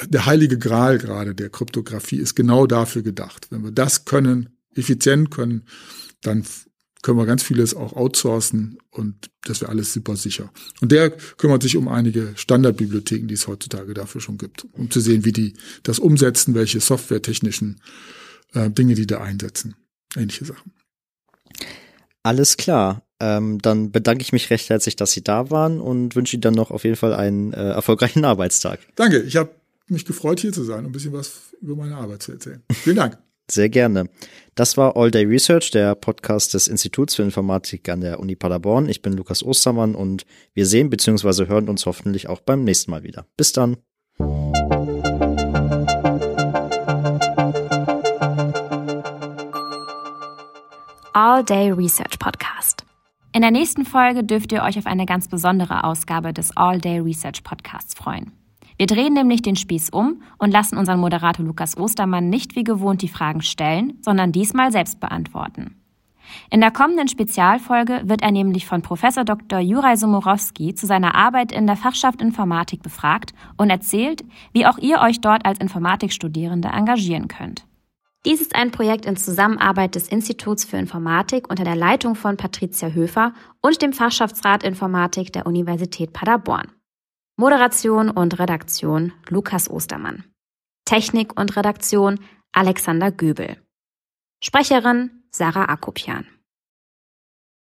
der heilige Gral gerade der Kryptographie ist genau dafür gedacht. Wenn wir das können, effizient können, dann können wir ganz vieles auch outsourcen und das wäre alles super sicher. Und der kümmert sich um einige Standardbibliotheken, die es heutzutage dafür schon gibt, um zu sehen, wie die das umsetzen, welche softwaretechnischen äh, Dinge die da einsetzen. Ähnliche Sachen. Alles klar. Ähm, dann bedanke ich mich recht herzlich, dass Sie da waren und wünsche Ihnen dann noch auf jeden Fall einen äh, erfolgreichen Arbeitstag. Danke, ich habe mich gefreut, hier zu sein und ein bisschen was über meine Arbeit zu erzählen. Vielen Dank. Sehr gerne. Das war All Day Research, der Podcast des Instituts für Informatik an der Uni Paderborn. Ich bin Lukas Ostermann und wir sehen bzw. hören uns hoffentlich auch beim nächsten Mal wieder. Bis dann. All Day Research Podcast. In der nächsten Folge dürft ihr euch auf eine ganz besondere Ausgabe des All Day Research Podcasts freuen. Wir drehen nämlich den Spieß um und lassen unseren Moderator Lukas Ostermann nicht wie gewohnt die Fragen stellen, sondern diesmal selbst beantworten. In der kommenden Spezialfolge wird er nämlich von Professor Dr. Juraj Somorowski zu seiner Arbeit in der Fachschaft Informatik befragt und erzählt, wie auch ihr euch dort als Informatikstudierende engagieren könnt. Dies ist ein Projekt in Zusammenarbeit des Instituts für Informatik unter der Leitung von Patricia Höfer und dem Fachschaftsrat Informatik der Universität Paderborn. Moderation und Redaktion Lukas Ostermann. Technik und Redaktion Alexander Göbel. Sprecherin Sarah Akopian.